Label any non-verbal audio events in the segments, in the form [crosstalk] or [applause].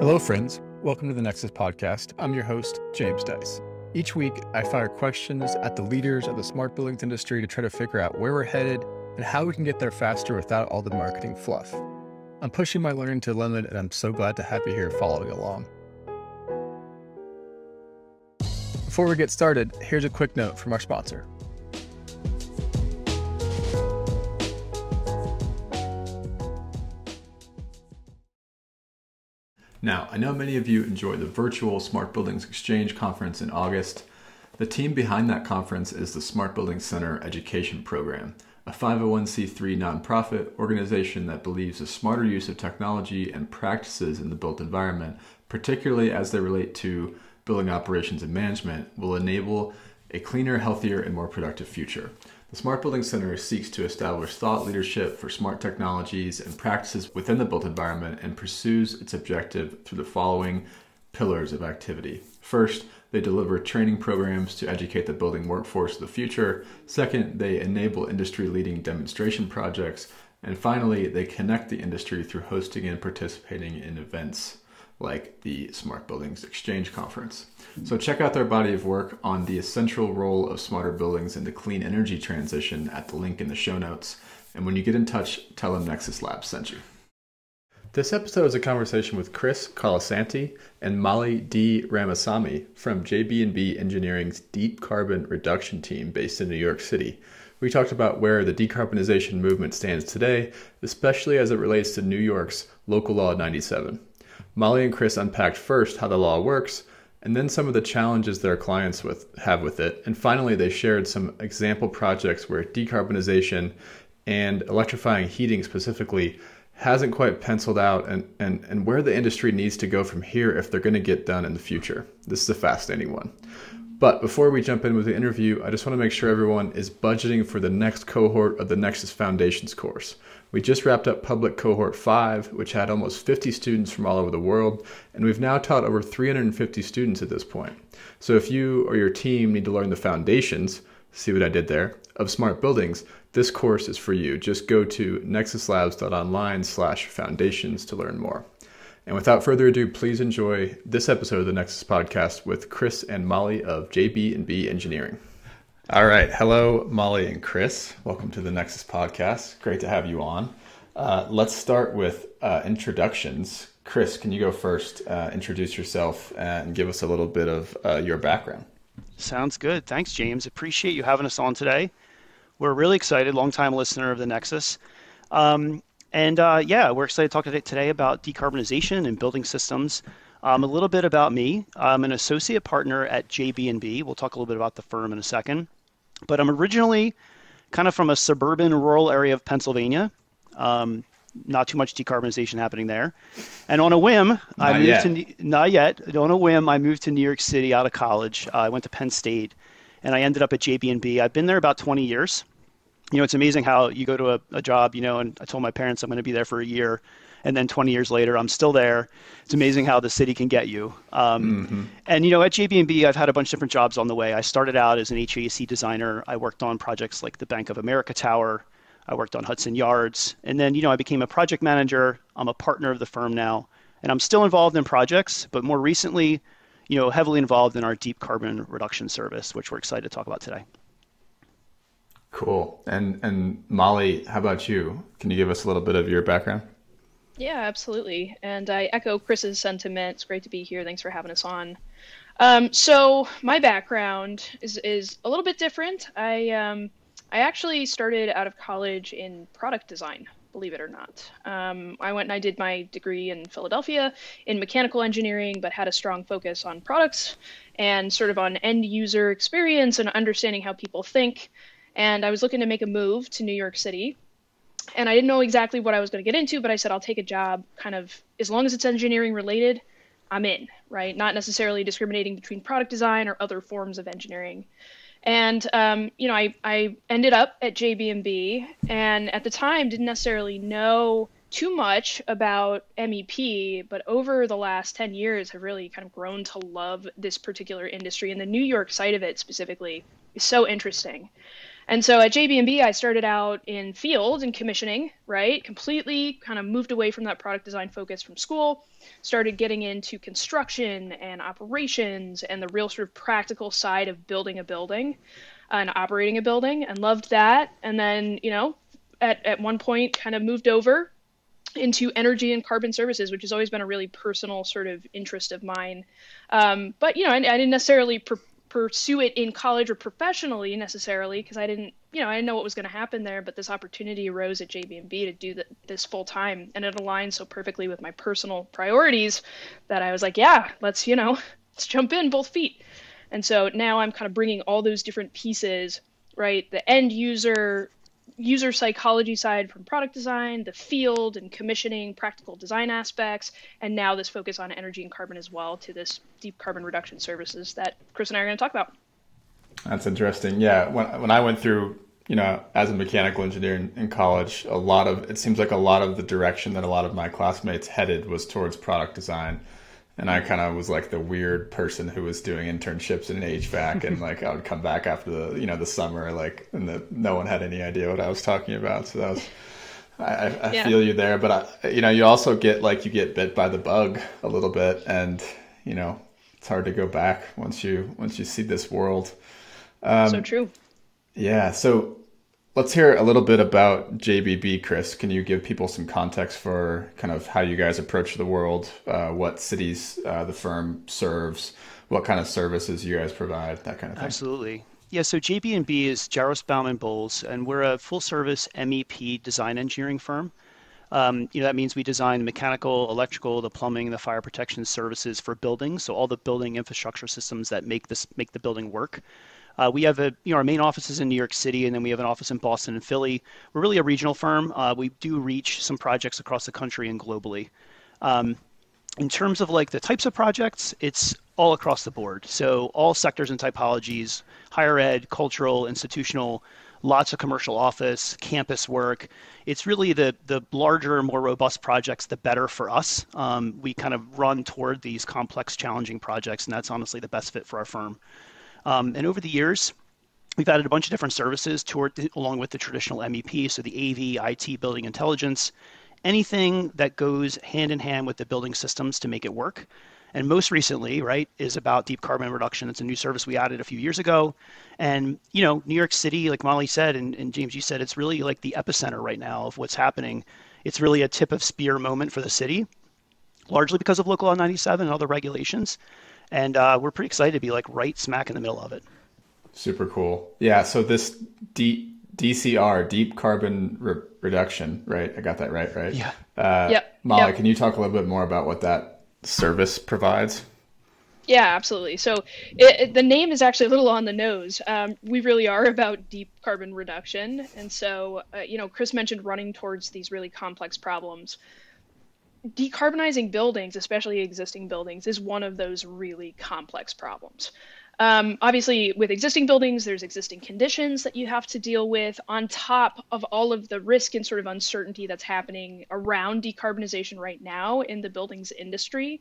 Hello, friends. Welcome to the Nexus Podcast. I'm your host, James Dice. Each week, I fire questions at the leaders of the smart buildings industry to try to figure out where we're headed and how we can get there faster without all the marketing fluff. I'm pushing my learning to limit, and I'm so glad to have you here following along. Before we get started, here's a quick note from our sponsor. Now, I know many of you enjoyed the virtual Smart Buildings Exchange conference in August. The team behind that conference is the Smart Buildings Center Education Program, a 501c3 nonprofit organization that believes a smarter use of technology and practices in the built environment, particularly as they relate to building operations and management, will enable a cleaner, healthier, and more productive future. The Smart Building Center seeks to establish thought leadership for smart technologies and practices within the built environment and pursues its objective through the following pillars of activity. First, they deliver training programs to educate the building workforce of the future. Second, they enable industry leading demonstration projects. And finally, they connect the industry through hosting and participating in events like the Smart Buildings Exchange Conference. So check out their body of work on the essential role of smarter buildings in the clean energy transition at the link in the show notes. And when you get in touch, tell them Nexus Labs sent you. This episode is a conversation with Chris Colasanti and Molly Dee-Ramasamy from JB&B Engineering's Deep Carbon Reduction Team based in New York City. We talked about where the decarbonization movement stands today, especially as it relates to New York's Local Law 97. Molly and Chris unpacked first how the law works, and then some of the challenges their clients with, have with it. And finally, they shared some example projects where decarbonization and electrifying heating specifically hasn't quite penciled out and, and, and where the industry needs to go from here if they're going to get done in the future. This is a fascinating one. But before we jump in with the interview, I just want to make sure everyone is budgeting for the next cohort of the Nexus Foundations course. We just wrapped up public cohort 5, which had almost 50 students from all over the world, and we've now taught over 350 students at this point. So if you or your team need to learn the foundations, see what I did there, of smart buildings, this course is for you. Just go to nexuslabs.online slash foundations to learn more. And without further ado, please enjoy this episode of the Nexus podcast with Chris and Molly of JB&B Engineering. All right, hello, Molly and Chris. Welcome to the Nexus podcast. Great to have you on. Uh, let's start with uh, introductions. Chris, can you go first? Uh, introduce yourself and give us a little bit of uh, your background. Sounds good. Thanks, James. Appreciate you having us on today. We're really excited. Longtime listener of the Nexus. Um, and uh, yeah, we're excited to talk today about decarbonization and building systems. Um, a little bit about me. I'm an associate partner at JB&B. We'll talk a little bit about the firm in a second. But I'm originally kind of from a suburban rural area of Pennsylvania. Um, not too much decarbonization happening there. And on a whim, not I moved yet. to not yet. On a whim, I moved to New York City out of college. Uh, I went to Penn State, and I ended up at JB&B. I've been there about 20 years you know, it's amazing how you go to a, a job, you know, and I told my parents I'm going to be there for a year. And then 20 years later, I'm still there. It's amazing how the city can get you. Um, mm-hmm. And you know, at JB&B, I've had a bunch of different jobs on the way. I started out as an HVAC designer. I worked on projects like the Bank of America Tower. I worked on Hudson Yards, and then you know, I became a project manager. I'm a partner of the firm now, and I'm still involved in projects, but more recently, you know, heavily involved in our deep carbon reduction service, which we're excited to talk about today. Cool. And and Molly, how about you? Can you give us a little bit of your background? Yeah, absolutely. And I echo Chris's sentiment. It's great to be here. Thanks for having us on. Um, so my background is is a little bit different. I um, I actually started out of college in product design, believe it or not. Um, I went and I did my degree in Philadelphia in mechanical engineering, but had a strong focus on products and sort of on end user experience and understanding how people think and I was looking to make a move to New York City. And I didn't know exactly what I was going to get into, but I said I'll take a job kind of as long as it's engineering related, I'm in, right? Not necessarily discriminating between product design or other forms of engineering. And um, you know, I, I ended up at JB&B, and at the time didn't necessarily know too much about MEP, but over the last 10 years have really kind of grown to love this particular industry and the New York side of it specifically is so interesting. And so at JB&B, I started out in field and commissioning, right? Completely kind of moved away from that product design focus from school, started getting into construction and operations and the real sort of practical side of building a building and operating a building and loved that. And then, you know, at, at one point kind of moved over into energy and carbon services, which has always been a really personal sort of interest of mine. Um, but you know, I, I didn't necessarily pursue it in college or professionally necessarily because I didn't, you know, I didn't know what was going to happen there. But this opportunity arose at JB&B to do the, this full time, and it aligned so perfectly with my personal priorities that I was like, yeah, let's, you know, [laughs] let's jump in both feet. And so now I'm kind of bringing all those different pieces, right? The end user user psychology side from product design, the field and commissioning, practical design aspects, and now this focus on energy and carbon as well to this deep carbon reduction services that Chris and I are going to talk about. That's interesting. Yeah, when when I went through, you know, as a mechanical engineer in, in college, a lot of it seems like a lot of the direction that a lot of my classmates headed was towards product design and I kind of was like the weird person who was doing internships in HVAC, and like I would come back after the you know the summer, like and the, no one had any idea what I was talking about. So that was I, I yeah. feel you there, but I, you know you also get like you get bit by the bug a little bit, and you know it's hard to go back once you once you see this world. Um, so true. Yeah. So Let's hear a little bit about JBB, Chris. Can you give people some context for kind of how you guys approach the world, uh, what cities uh, the firm serves, what kind of services you guys provide, that kind of thing? Absolutely. Yeah, so JB&B is Jaros Baum & Bolles, and we're a full-service MEP design engineering firm. Um, you know that means we design mechanical, electrical, the plumbing, the fire protection services for buildings. So all the building infrastructure systems that make this make the building work. Uh, we have a, you know, our main office is in New York City, and then we have an office in Boston and Philly. We're really a regional firm. Uh, we do reach some projects across the country and globally. Um, in terms of like the types of projects, it's all across the board. So all sectors and typologies, higher ed, cultural, institutional, lots of commercial office, campus work. It's really the the larger, more robust projects, the better for us. Um, we kind of run toward these complex, challenging projects, and that's honestly the best fit for our firm. Um, and over the years, we've added a bunch of different services toward the, along with the traditional MEP, so the AV, IT, building intelligence, anything that goes hand in hand with the building systems to make it work. And most recently, right, is about deep carbon reduction. It's a new service we added a few years ago. And, you know, New York City, like Molly said, and, and James, you said, it's really like the epicenter right now of what's happening. It's really a tip of spear moment for the city, largely because of local law 97 and other regulations and uh, we're pretty excited to be like right smack in the middle of it. Super cool. Yeah. So this D- DCR, deep carbon re- reduction, right? I got that right, right? Yeah. Uh, yep. Molly, yep. can you talk a little bit more about what that service provides? Yeah, absolutely. So it, it, the name is actually a little on the nose. Um, we really are about deep carbon reduction, and so uh, you know, Chris mentioned running towards these really complex problems decarbonizing buildings, especially existing buildings, is one of those really complex problems. Um, obviously, with existing buildings, there's existing conditions that you have to deal with on top of all of the risk and sort of uncertainty that's happening around decarbonization right now in the buildings industry.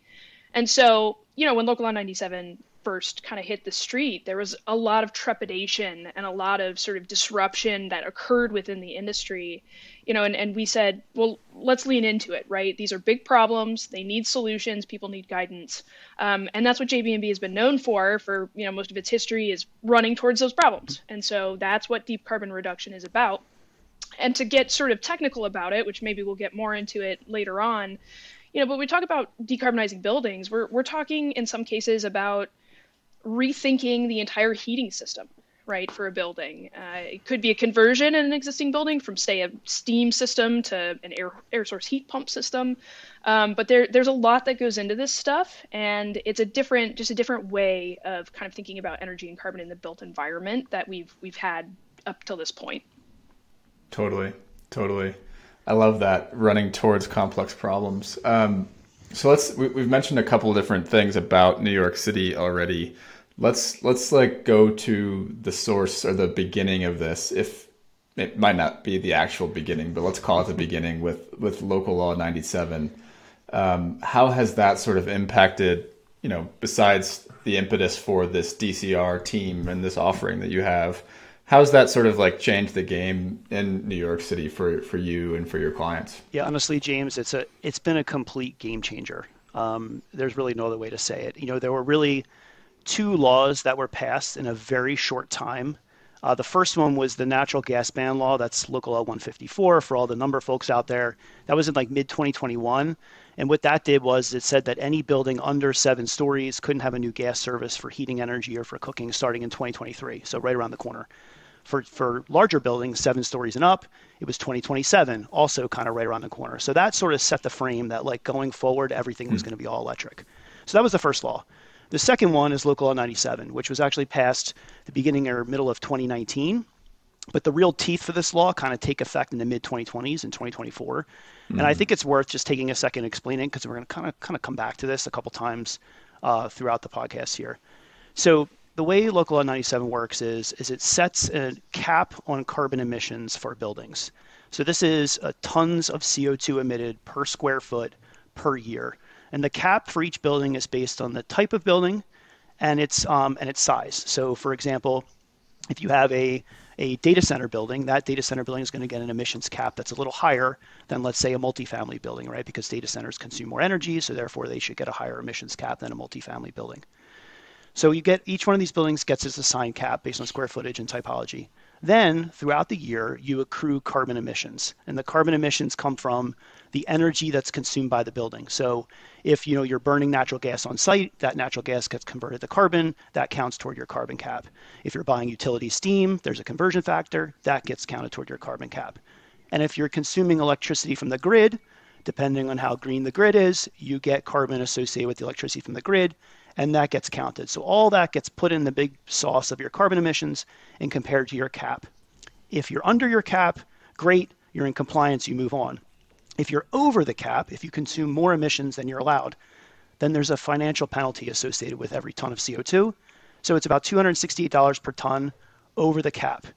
And so, you know, when Local Law 97 first kind of hit the street, there was a lot of trepidation and a lot of sort of disruption that occurred within the industry. You know, and, and we said, well, let's lean into it, right? These are big problems. They need solutions. People need guidance. Um, and that's what JB&B has been known for, for, you know, most of its history is running towards those problems. And so that's what deep carbon reduction is about. And to get sort of technical about it, which maybe we'll get more into it later on, you know, but we talk about decarbonizing buildings, we're, we're talking in some cases about rethinking the entire heating system right for a building. Uh, it could be a conversion in an existing building from say a steam system to an air, air source heat pump system. Um, but there, there's a lot that goes into this stuff and it's a different just a different way of kind of thinking about energy and carbon in the built environment that we've we've had up till this point. Totally. Totally. I love that running towards complex problems. Um, so let's we, have mentioned a couple of different things about new york city already. Let's let's like go to the source or the beginning of this if it might not be the actual beginning but let's call it the beginning with with local law 97 um, how has that sort of impacted you know besides the impetus for this dcr team and this offering that you have how's that sort of like changed the game in New York City for for you and for your clients? Yeah, honestly, James, it's a it's been a complete game changer. Um, there's really no other way to say it. You know, there were really two laws that were passed in a very short time. Uh, the first one was the natural gas ban law. That's Local L 154 for all the number folks out there. That was in like mid 2021. And what that did was it said that any building under seven stories couldn't have a new gas service for heating energy or for cooking starting in 2023. So right around the corner. For, for larger buildings, seven stories and up, it was 2027, also kind of right around the corner. So that sort of set the frame that like going forward, everything was mm. going to be all electric. So that was the first law. The second one is Local Law 97, which was actually passed the beginning or middle of 2019. But the real teeth for this law kind of take effect in the mid 2020s and 2024. Mm-hmm. And I mm. think it's worth just taking a second explaining because we're going to kind of kind of come back to this a couple times uh, throughout the podcast here. So the way Local Law 97 works is, is it sets a cap on carbon emissions for buildings. So this is uh, tons of CO2 emitted per square foot per year. And the cap for each building is based on the type of building and its, um, and its size. So for example, if you have a, a data center building, that data center building is going to get an emissions cap that's a little higher than, let's say, a multifamily building, right? Because data centers consume more energy, so therefore they should get a higher emissions cap than a multifamily building. So you get each one of these buildings gets its assigned cap based on square footage and typology. Then throughout the year, you accrue carbon emissions, and the carbon emissions come from the energy that's consumed by the building. So if you know you're burning natural gas on site, that natural gas gets converted to carbon, that counts toward your carbon cap. If you're buying utility steam, there's a conversion factor, that gets counted toward your carbon cap. And if you're consuming electricity from the grid, depending on how green the grid is, you get carbon associated with the electricity from the grid, and that gets counted. So all that gets put in the big sauce of your carbon emissions and compared to your cap. If you're under your cap, great, you're in compliance, you move on. If you're over the cap, if you consume more emissions than you're allowed, then there's a financial penalty associated with every ton of CO2. So it's about $268 per ton over the cap.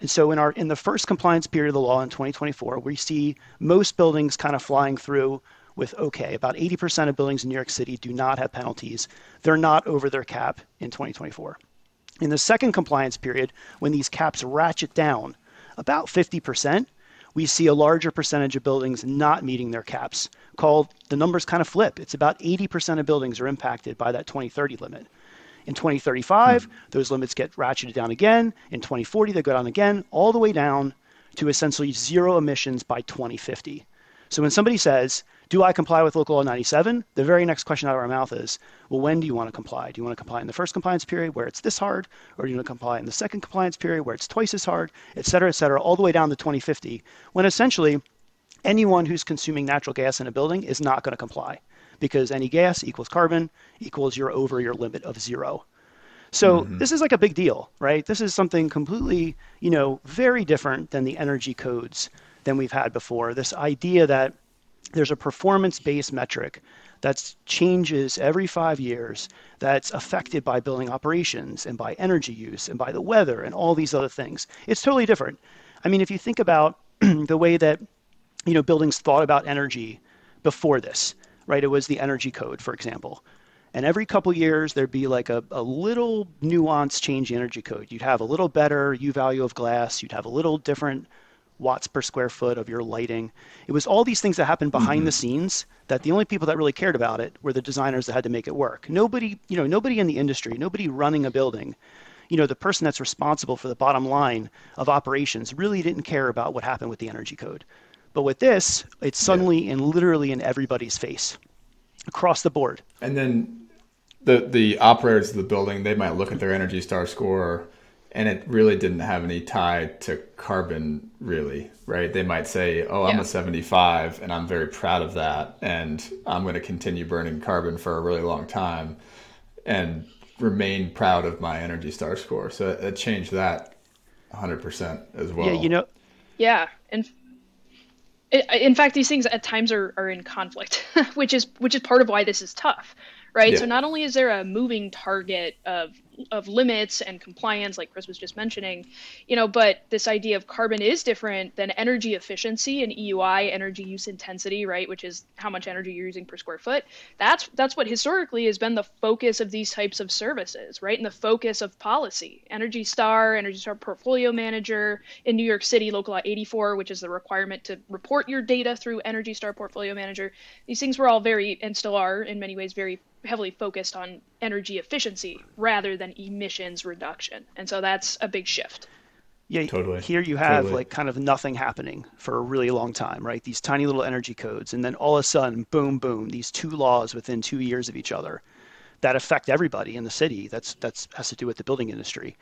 And so in our in the first compliance period of the law in 2024, we see most buildings kind of flying through with okay, about 80% of buildings in New York City do not have penalties. They're not over their cap in 2024. In the second compliance period, when these caps ratchet down about 50%, we see a larger percentage of buildings not meeting their caps, called the numbers kind of flip. It's about 80% of buildings are impacted by that 2030 limit. In 2035, hmm. those limits get ratcheted down again. In 2040, they go down again, all the way down to essentially zero emissions by 2050. So when somebody says, do I comply with Local Law 97? The very next question out of our mouth is, well, when do you want to comply? Do you want to comply in the first compliance period where it's this hard, or do you want to comply in the second compliance period where it's twice as hard, et cetera, et cetera, all the way down to 2050, when essentially anyone who's consuming natural gas in a building is not going to comply because any gas equals carbon equals you're over your limit of zero. So mm-hmm. this is like a big deal, right? This is something completely, you know, very different than the energy codes than we've had before. This idea that there's a performance based metric that changes every five years that's affected by building operations and by energy use and by the weather and all these other things. It's totally different. I mean, if you think about [clears throat] the way that you know buildings thought about energy before this, right? It was the energy code, for example. And every couple years, there'd be like a, a little nuance change in energy code. You'd have a little better U value of glass. You'd have a little different watts per square foot of your lighting. It was all these things that happened behind mm-hmm. the scenes that the only people that really cared about it were the designers that had to make it work. Nobody, you know, nobody in the industry, nobody running a building, you know, the person that's responsible for the bottom line of operations really didn't care about what happened with the energy code. But with this, it's suddenly yeah. and literally in everybody's face across the board. And then the the operators of the building, they might look at their Energy Star score and it really didn't have any tie to carbon really right they might say oh i'm yeah. a 75 and i'm very proud of that and i'm going to continue burning carbon for a really long time and remain proud of my energy star score so it, changed that 100% as well yeah you know yeah and in fact these things at times are, are in conflict [laughs] which is which is part of why this is tough right yeah. so not only is there a moving target of of limits and compliance, like Chris was just mentioning, you know, but this idea of carbon is different than energy efficiency and EUI, energy use intensity, right, which is how much energy you're using per square foot. That's that's what historically has been the focus of these types of services, right, and the focus of policy. Energy Star, Energy Star Portfolio Manager in New York City, Local Law 84, which is the requirement to report your data through Energy Star Portfolio Manager. These things were all very and still are in many ways very heavily focused on energy efficiency rather than emissions reduction. And so that's a big shift. Yeah, totally. Here you have totally. like kind of nothing happening for a really long time, right? These tiny little energy codes, and then all of a sudden, boom, boom, these two laws within two years of each other that affect everybody in the city. That's that's has to do with the building industry.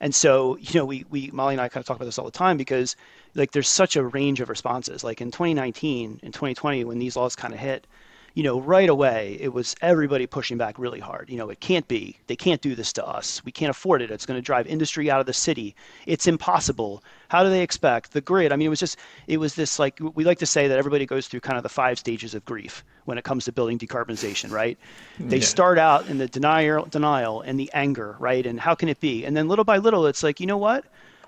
And so, you know, we, we Molly and I kind of talk about this all the time because like there's such a range of responses. Like in 2019 and 2020, when these laws kind of hit, you know, right away it was everybody pushing back really hard. You know, it can't be. They can't do this to us. We can't afford it. It's going to drive industry out of the city. It's impossible. How do they expect the grid? I mean, it was just it was this like we like to say that everybody goes through kind of the five stages of grief when it comes to building decarbonization, right? They yeah. start out in the denial denial and the anger, right? And how can it be? And then little by little it's like, you know what?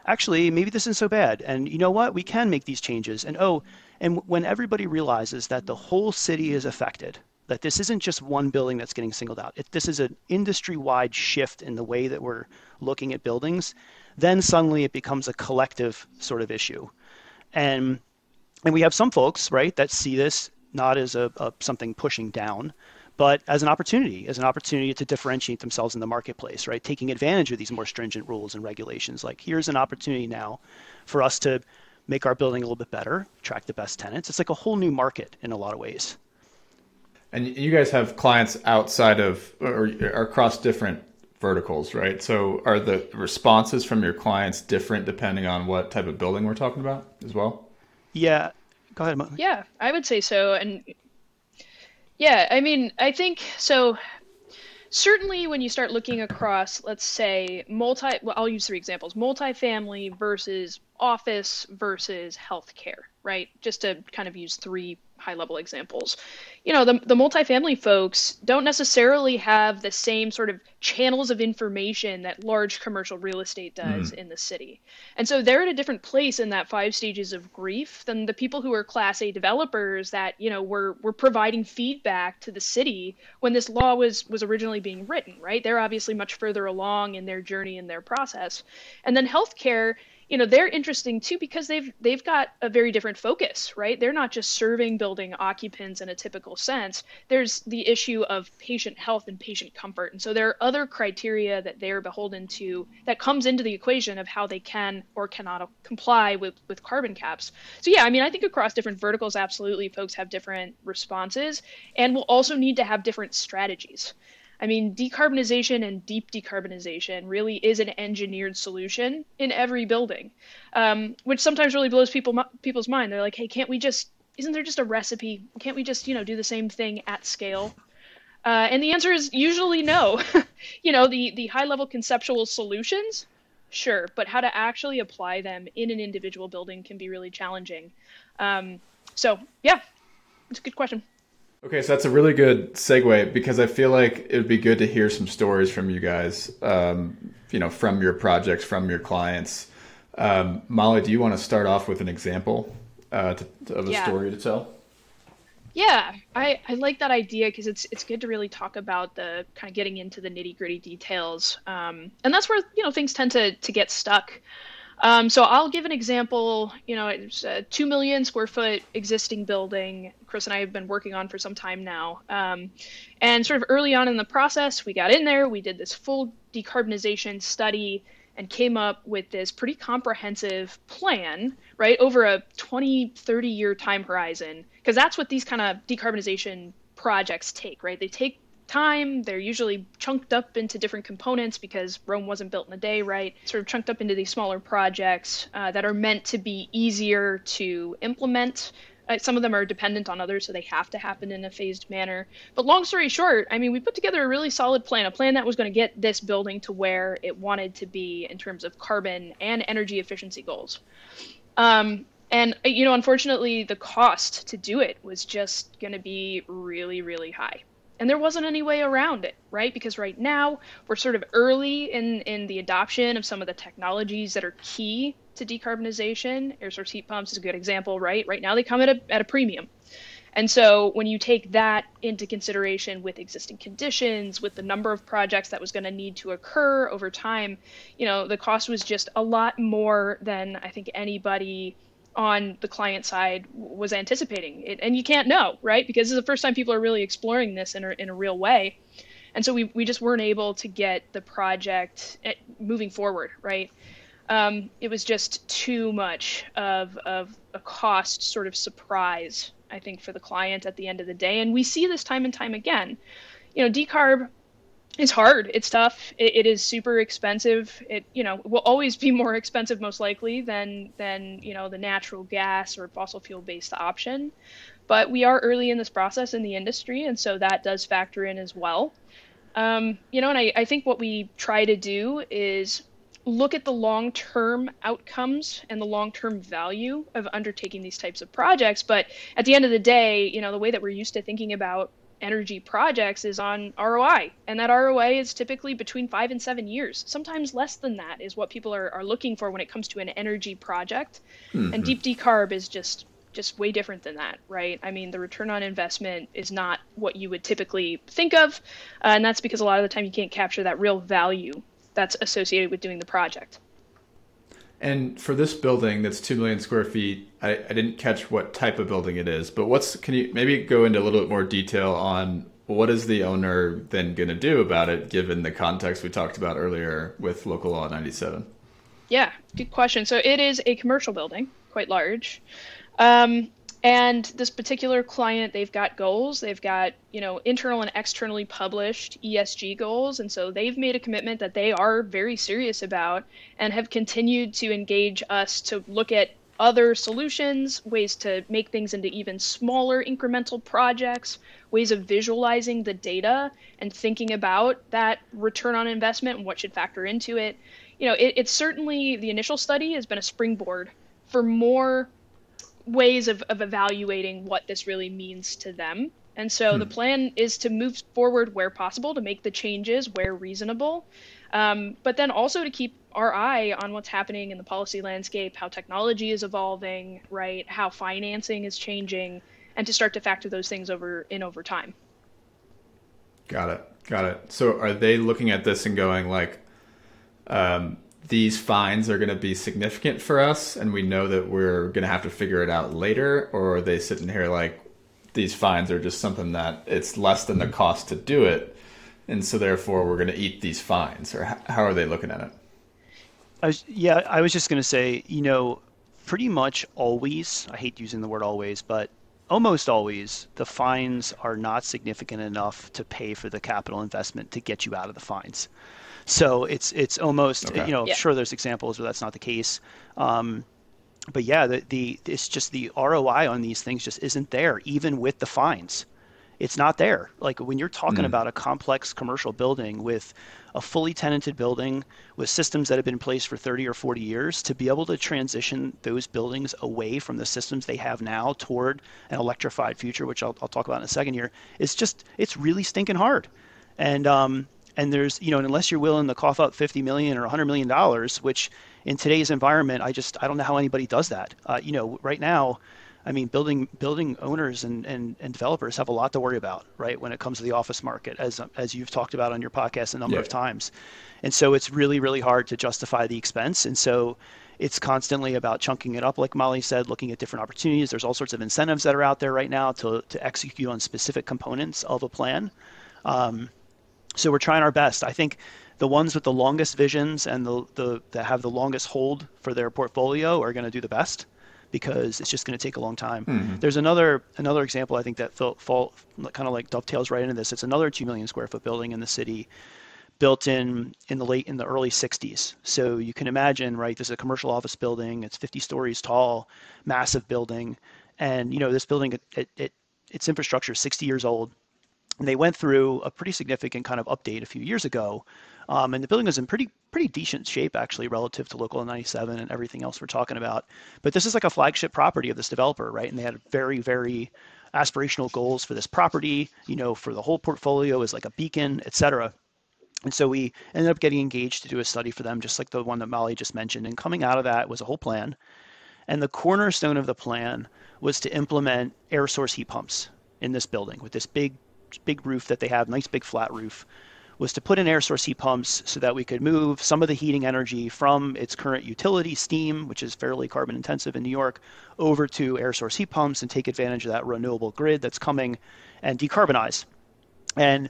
Actually, maybe this isn't so bad. And you know what? We can make these changes. And oh, and when everybody realizes that the whole city is affected, that this isn't just one building that's getting singled out, if this is an industry wide shift in the way that we're looking at buildings, then suddenly it becomes a collective sort of issue. And and we have some folks, right, that see this not as a, a something pushing down, but as an opportunity, as an opportunity to differentiate themselves in the marketplace, right? Taking advantage of these more stringent rules and regulations. Like here's an opportunity now for us to make our building a little bit better, attract the best tenants. It's like a whole new market in a lot of ways. And you guys have clients outside of or, or across different verticals, right? So are the responses from your clients different depending on what type of building we're talking about as well? Yeah. Go ahead. Mo. Yeah, I would say so. And yeah, I mean, I think so certainly when you start looking across, let's say, multi, well, I'll use three examples multifamily versus office versus healthcare, right? Just to kind of use three high level examples. You know, the, the multifamily folks don't necessarily have the same sort of channels of information that large commercial real estate does mm. in the city. And so they're at a different place in that five stages of grief than the people who are class A developers that, you know, were, were providing feedback to the city when this law was, was originally being written, right? They're obviously much further along in their journey and their process. And then healthcare, you know they're interesting too because they've they've got a very different focus right? They're not just serving building occupants in a typical sense. There's the issue of patient health and patient comfort. And so there are other criteria that they're beholden to that comes into the equation of how they can or cannot comply with with carbon caps. So yeah i mean i think across different verticals absolutely folks have different responses and will also need to have different strategies I mean, decarbonization and deep decarbonization really is an engineered solution in every building, um, which sometimes really blows people people's mind. They're like, "Hey, can't we just? Isn't there just a recipe? Can't we just, you know, do the same thing at scale?" Uh, and the answer is usually no. [laughs] you know, the the high level conceptual solutions, sure, but how to actually apply them in an individual building can be really challenging. Um, so, yeah, it's a good question. Okay, so that's a really good segue because I feel like it would be good to hear some stories from you guys, um, you know, from your projects, from your clients. Um, Molly, do you want to start off with an example uh, to, of a yeah. story to tell? Yeah, I, I like that idea because it's it's good to really talk about the kind of getting into the nitty gritty details, um, and that's where you know things tend to to get stuck. Um, so I'll give an example. You know, it's a two million square foot existing building. Chris and I have been working on for some time now. Um, and sort of early on in the process, we got in there, we did this full decarbonization study, and came up with this pretty comprehensive plan, right, over a 20, 30 year time horizon. Because that's what these kind of decarbonization projects take, right? They take time. They're usually chunked up into different components because Rome wasn't built in a day, right? Sort of chunked up into these smaller projects uh, that are meant to be easier to implement. Uh, some of them are dependent on others, so they have to happen in a phased manner. But long story short, I mean, we put together a really solid plan, a plan that was going to get this building to where it wanted to be in terms of carbon and energy efficiency goals. Um, and you know, unfortunately, the cost to do it was just going to be really, really high. And there wasn't any way around it, right? Because right now we're sort of early in in the adoption of some of the technologies that are key to decarbonization. Air source heat pumps is a good example, right? Right now they come at a at a premium. And so when you take that into consideration with existing conditions, with the number of projects that was going to need to occur over time, you know, the cost was just a lot more than I think anybody on the client side was anticipating it. And you can't know right? Because it's the first time people are really exploring this in a, in a real way. And so we, we just weren't able to get the project eh, moving forward right? Um, it was just too much of, of a cost sort of surprise i think for the client at the end of the day. And we see this time and time again. You know decarb it's hard. It's tough. It, it is super expensive. It you know will always be more expensive most likely than than you know the natural gas or fossil fuel based option. But we are early in this process in the industry, and so that does factor in as well. Um, you know, and I, I think what we try to do is look at the long term outcomes and the long term value of undertaking these types of projects. But at the end of the day, you know, the way that we're used to thinking about energy projects is on ROI. And that ROI is typically between five and seven years. Sometimes less than that is what people are, are looking for when it comes to an energy project. Mm-hmm. And deep decarb is just just way different than that, right? I mean, the return on investment is not what you would typically think of, uh, and that's because a lot of the time you can't capture that real value that's associated with doing the project. And for this building that's two million square feet, I, I didn't catch what type of building it is, but what's can you maybe go into a little bit more detail on what is the owner then going to do about it, given the context we talked about earlier with local law 97? Yeah, good question. So it is a commercial building, quite large. Um, and this particular client, they've got goals. They've got, you know, internal and externally published ESG goals. And so they've made a commitment that they are very serious about and have continued to engage us to look at other solutions, ways to make things into even smaller incremental projects, ways of visualizing the data and thinking about that return on investment and what should factor into it. You know, it, it's certainly the initial study has been a springboard for more ways of, of evaluating what this really means to them. And so hmm. the plan is to move forward where possible, to make the changes where reasonable, um, but then also to keep our eye on what's happening in the policy landscape, how technology is evolving, right? How financing is changing, and to start to factor those things over in over time. Got it. Got it. So are they looking at this and going like, um, these fines are going to be significant for us and we know that we're going to have to figure it out later or are they sitting here like these fines are just something that it's less than the cost to do it and so therefore we're going to eat these fines or how are they looking at it? I was, yeah i was just going to say you know pretty much always i hate using the word always but almost always the fines are not significant enough to pay for the capital investment to get you out of the fines so it's it's almost okay. you know yeah. sure there's examples where that's not the case. Um, but yeah, the, the it's just the ROI on these things just isn't there, even with the fines. It's not there. Like when you're talking mm. about a complex commercial building with a fully tenanted building with systems that have been in place for 30 or 40 years, to be able to transition those buildings away from the systems they have now toward an electrified future, which I'll, I'll talk about in a second here, it's just it's really stinking hard. And um, and there's you know unless you're willing to cough up 50 million or 100 million dollars which in today's environment i just i don't know how anybody does that. Uh, you know right now i mean building building owners and, and, and developers have a lot to worry about right when it comes to the office market as as you've talked about on your podcast a number yeah. of times. And so it's really really hard to justify the expense. And so it's constantly about chunking it up like molly said looking at different opportunities. There's all sorts of incentives that are out there right now to, to execute on specific components of a plan. Um, so we're trying our best. I think the ones with the longest visions and the, the that have the longest hold for their portfolio are going to do the best because it's just going to take a long time. Mm-hmm. There's another another example I think that fall, fall, kind of like dovetails right into this. It's another two million square foot building in the city, built in in the late in the early 60s. So you can imagine, right? This is a commercial office building. It's 50 stories tall, massive building, and you know this building it, it, it its infrastructure is 60 years old they went through a pretty significant kind of update a few years ago. Um, and the building was in pretty pretty decent shape actually relative to local 97 and everything else we're talking about. But this is like a flagship property of this developer, right? And they had very very aspirational goals for this property, you know, for the whole portfolio as like a beacon, et cetera. And so we ended up getting engaged to do a study for them, just like the one that Molly just mentioned. And coming out of that was a whole plan. And the cornerstone of the plan was to implement air source heat pumps in this building with this big, big roof that they have, nice big flat roof was to put in air source heat pumps so that we could move some of the heating energy from its current utility steam, which is fairly carbon intensive in New York, over to air source heat pumps and take advantage of that renewable grid that's coming and decarbonize. And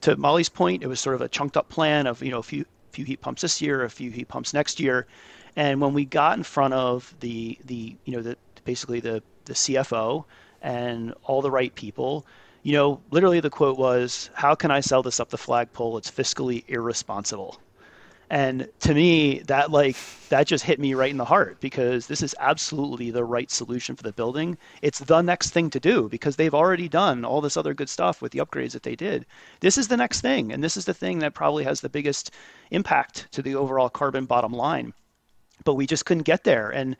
to Molly's point, it was sort of a chunked up plan of, you know, a few few heat pumps this year, a few heat pumps next year. And when we got in front of the the you know the basically the the CFO and all the right people, you know, literally the quote was, How can I sell this up the flagpole? It's fiscally irresponsible. And to me, that like that just hit me right in the heart because this is absolutely the right solution for the building. It's the next thing to do because they've already done all this other good stuff with the upgrades that they did. This is the next thing, and this is the thing that probably has the biggest impact to the overall carbon bottom line. But we just couldn't get there, and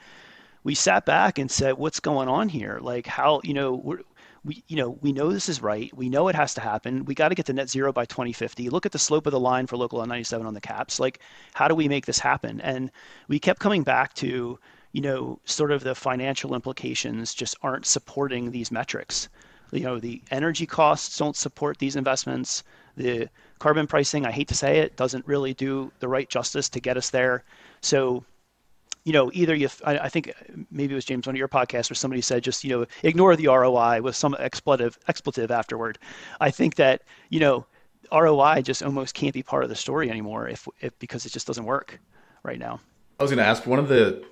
we sat back and said, "What's going on here? Like, how you know we you know we know this is right. We know it has to happen. We got to get to net zero by 2050 look at the slope of the line for local 97 on the caps. Like how do we make this happen? And we kept coming back to you know sort of the financial implications just aren't supporting these metrics. You know the energy costs don't support these investments. The carbon pricing i hate to say it doesn't really do the right justice to get us there. So you know, either you, I, I, think maybe it was James, of your podcasts where somebody said just, you know, ignore the ROI with some expletive, expletive afterward. I think that, you know, ROI just almost can't be part of the story anymore if, if because it just doesn't work right now. I was going to ask one of the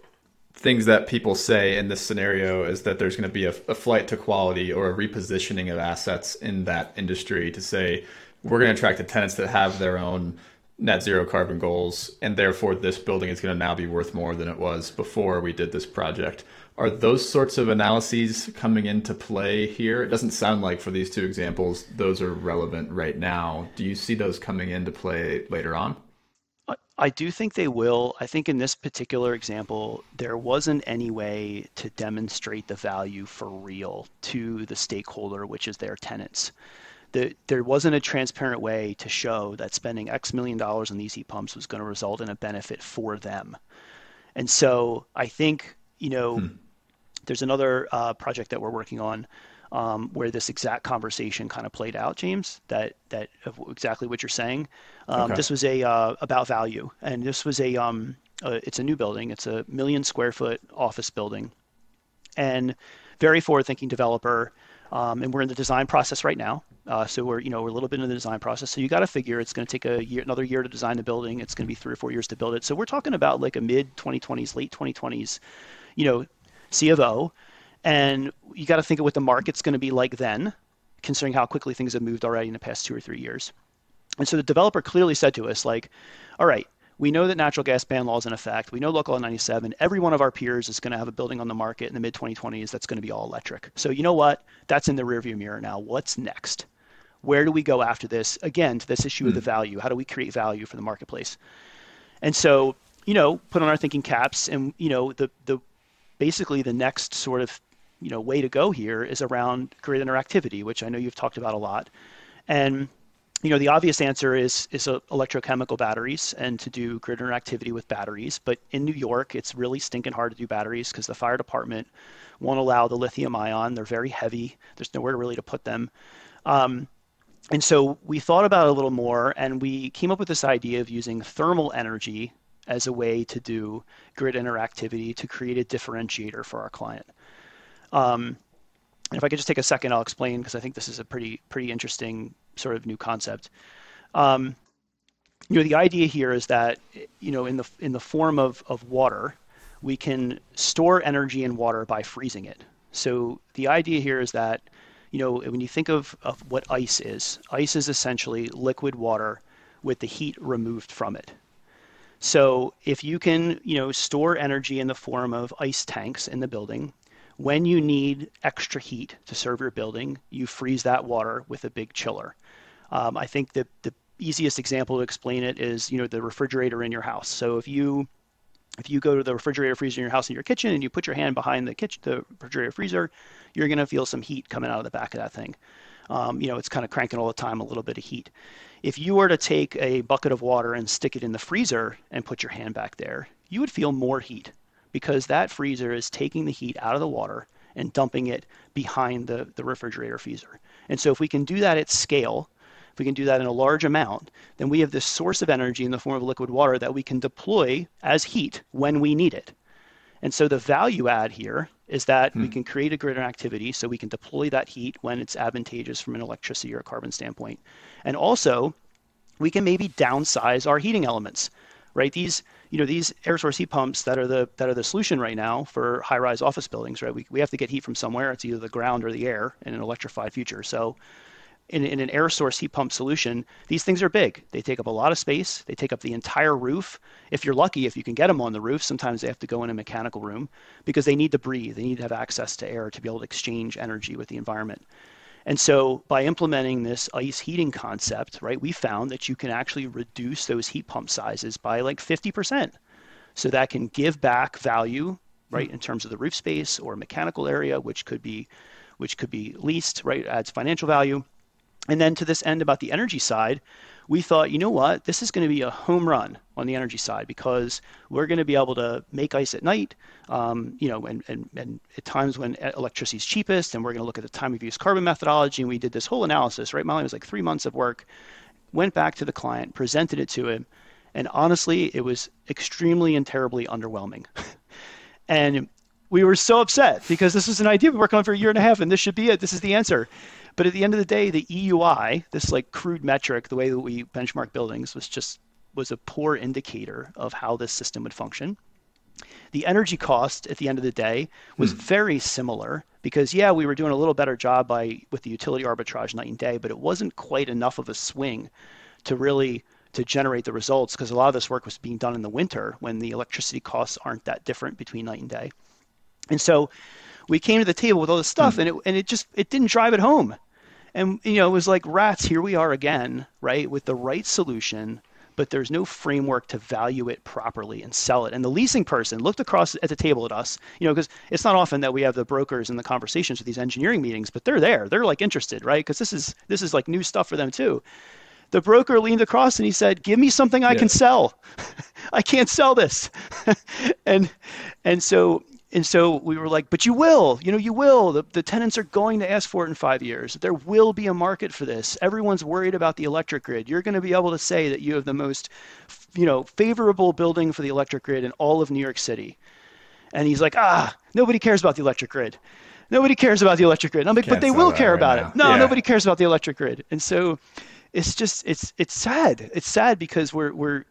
things that people say in this scenario is that there's going to be a, a flight to quality or a repositioning of assets in that industry to say we're going to attract the tenants that have their own net zero carbon goals, and therefore this building is going to now be worth more than it was before we did this project. Are those sorts of analyses coming into play here? It doesn't sound like for these two examples, those are relevant right now. Do you see those coming into play later on? I do think they will. I think in this particular example, there wasn't any way to demonstrate the value for real to the stakeholder, which is their tenants the, there wasn't a transparent way to show that spending X million dollars on these heat pumps was going to result in a benefit for them. And so I think, you know, hmm. there's another uh, project that we're working on um, where this exact conversation kind of played out, James, that, that exactly what you're saying. Um, okay. This was a uh, about value, and this was a, um, uh, it's a new building. It's a million square foot office building, and very forward thinking developer. Um, and we're in the design process right now. Uh, so we're you know we're a little bit in the design process. So you got to figure it's going to take a year, another year to design the building. It's going to be three or four years to build it. So we're talking about like a mid 2020s, late 2020s, you know, C of O, and you got to think of what the market's going to be like then, considering how quickly things have moved already in the past two or three years. And so the developer clearly said to us like, all right, we know that natural gas ban law is in effect. We know Local 97. Every one of our peers is going to have a building on the market in the mid 2020s that's going to be all electric. So you know what? That's in the rearview mirror now. What's next? Where do we go after this? Again, to this issue mm. of the hmm. value. How do we create value for the marketplace? And so, you know, put on our thinking caps, and you know, the the basically the next sort of you know way to go here is around grid interactivity, which I know you've talked about a lot, and you know, the obvious answer is is electrochemical batteries and to do grid interactivity with batteries. But in New York, it's really stinking hard to do batteries because the fire department won't allow the lithium ion. They're very heavy. There's nowhere really to put them. Um, and so we thought about it a little more, and we came up with this idea of using thermal energy as a way to do grid interactivity to create a differentiator for our client. Um, and if I could just take a second, I'll explain because I think this is a pretty pretty interesting sort of new concept. Um, you know, the idea here is that you know in the in the form of of water, we can store energy in water by freezing it. So the idea here is that you know when you think of, of what ice is, ice is essentially liquid water with the heat removed from it. So if you can, you know, store energy in the form of ice tanks in the building, when you need extra heat to serve your building, you freeze that water with a big chiller. Um, I think that the easiest example to explain it is, you know, the refrigerator in your house. So if you if you go to the refrigerator freezer in your house in your kitchen and you put your hand behind the kitchen the refrigerator freezer you're going to feel some heat coming out of the back of that thing um, you know it's kind of cranking all the time a little bit of heat if you were to take a bucket of water and stick it in the freezer and put your hand back there you would feel more heat because that freezer is taking the heat out of the water and dumping it behind the, the refrigerator freezer and so if we can do that at scale if we can do that in a large amount, then we have this source of energy in the form of liquid water that we can deploy as heat when we need it. And so the value add here is that hmm. we can create a grid activity so we can deploy that heat when it's advantageous from an electricity or a carbon standpoint. And also, we can maybe downsize our heating elements, right? These, you know, these air source heat pumps that are the that are the solution right now for high-rise office buildings, right? We, we have to get heat from somewhere. It's either the ground or the air in an electrified future. So in, in an air source heat pump solution, these things are big. They take up a lot of space. They take up the entire roof. If you're lucky, if you can get them on the roof, sometimes they have to go in a mechanical room because they need to breathe. They need to have access to air to be able to exchange energy with the environment. And so by implementing this ice heating concept, right, we found that you can actually reduce those heat pump sizes by like 50%. So that can give back value, right, mm-hmm. in terms of the roof space or mechanical area, which could be which could be leased, right, adds financial value and then to this end about the energy side, we thought, you know what, this is going to be a home run on the energy side because we're going to be able to make ice at night, um, you know, and, and, and at times when electricity is cheapest, and we're going to look at the time of use carbon methodology. And we did this whole analysis, right, Molly? It was like three months of work. Went back to the client, presented it to him, and honestly, it was extremely and terribly underwhelming. [laughs] and we were so upset because this was an idea we worked on for a year and a half, and this should be it. This is the answer. But at the end of the day, the EUI, this like crude metric, the way that we benchmark buildings was just was a poor indicator of how this system would function. The energy cost at the end of the day was hmm. very similar because yeah, we were doing a little better job by with the utility arbitrage night and day, but it wasn't quite enough of a swing to really to generate the results because a lot of this work was being done in the winter when the electricity costs aren't that different between night and day. And so we came to the table with all this stuff mm. and it and it just it didn't drive it home. And you know, it was like rats, here we are again, right, with the right solution, but there's no framework to value it properly and sell it. And the leasing person looked across at the table at us, you know, because it's not often that we have the brokers and the conversations with these engineering meetings, but they're there. They're like interested, right? Because this is this is like new stuff for them too. The broker leaned across and he said, "Give me something I yeah. can sell. [laughs] I can't sell this." [laughs] and and so and so we were like, but you will, you know, you will. The, the tenants are going to ask for it in five years. There will be a market for this. Everyone's worried about the electric grid. You're going to be able to say that you have the most, you know, favorable building for the electric grid in all of New York City. And he's like, ah, nobody cares about the electric grid. Nobody cares about the electric grid. I'm like, Can't but they will care right about now. it. No, yeah. nobody cares about the electric grid. And so it's just, it's, it's sad. It's sad because we're, we're,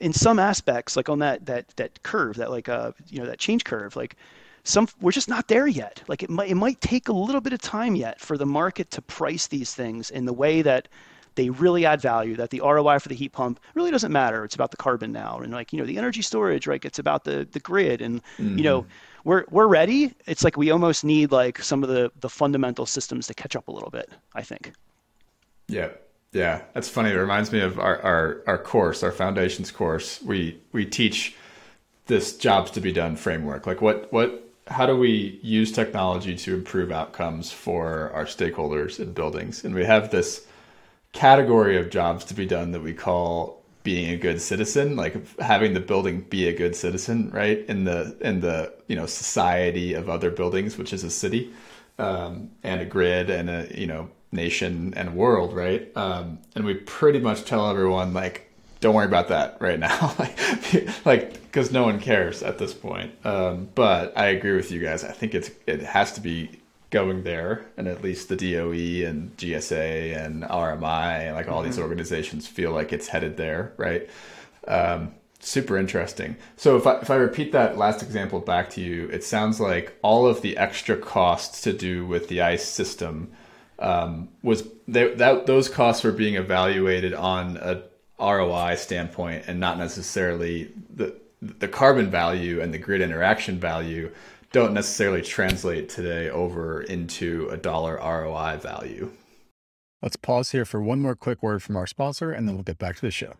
in some aspects, like on that that that curve, that like uh you know that change curve, like some we're just not there yet. Like it might it might take a little bit of time yet for the market to price these things in the way that they really add value that the ROI for the heat pump really doesn't matter. It's about the carbon now. And like, you know, the energy storage, right? It's about the the grid and mm-hmm. you know, mm-hmm. we're we're ready. It's like we almost need like some of the the fundamental systems to catch up a little bit, I think. Yeah. Yeah, that's funny. It reminds me of our, our, our course, our foundations course. We we teach this jobs to be done framework. Like what what how do we use technology to improve outcomes for our stakeholders in buildings? And we have this category of jobs to be done that we call being a good citizen, like having the building be a good citizen, right? In the in the you know society of other buildings, which is a city, um, and a grid and a you know nation and world, right? Um, and we pretty much tell everyone like, don't worry about that right now, [laughs] like because no one cares at this point. Um, but I agree with you guys. I think it's it has to be going there, and at least the DOE and GSA and RMI and like all mm-hmm. these organizations feel like it's headed there, right? Um, super interesting. So if I if I repeat that last example back to you, it sounds like all of the extra costs to do with the ICE system um, was they, that those costs were being evaluated on a ROI standpoint and not necessarily the the carbon value and the grid interaction value don't necessarily translate today over into a dollar ROI value. Let's pause here for one more quick word from our sponsor and then we'll get back to the show.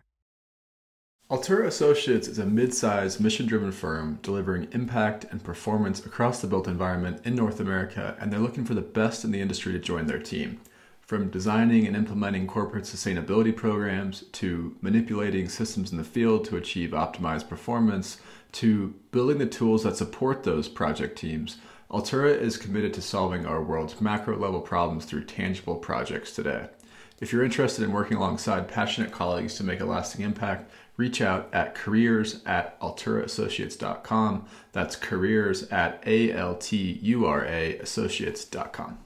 Altura Associates is a mid sized, mission driven firm delivering impact and performance across the built environment in North America, and they're looking for the best in the industry to join their team. From designing and implementing corporate sustainability programs to manipulating systems in the field to achieve optimized performance to building the tools that support those project teams, Altura is committed to solving our world's macro level problems through tangible projects today. If you're interested in working alongside passionate colleagues to make a lasting impact, reach out at careers at alturaassociates.com. That's careers at A-L-T-U-R-A associates.com.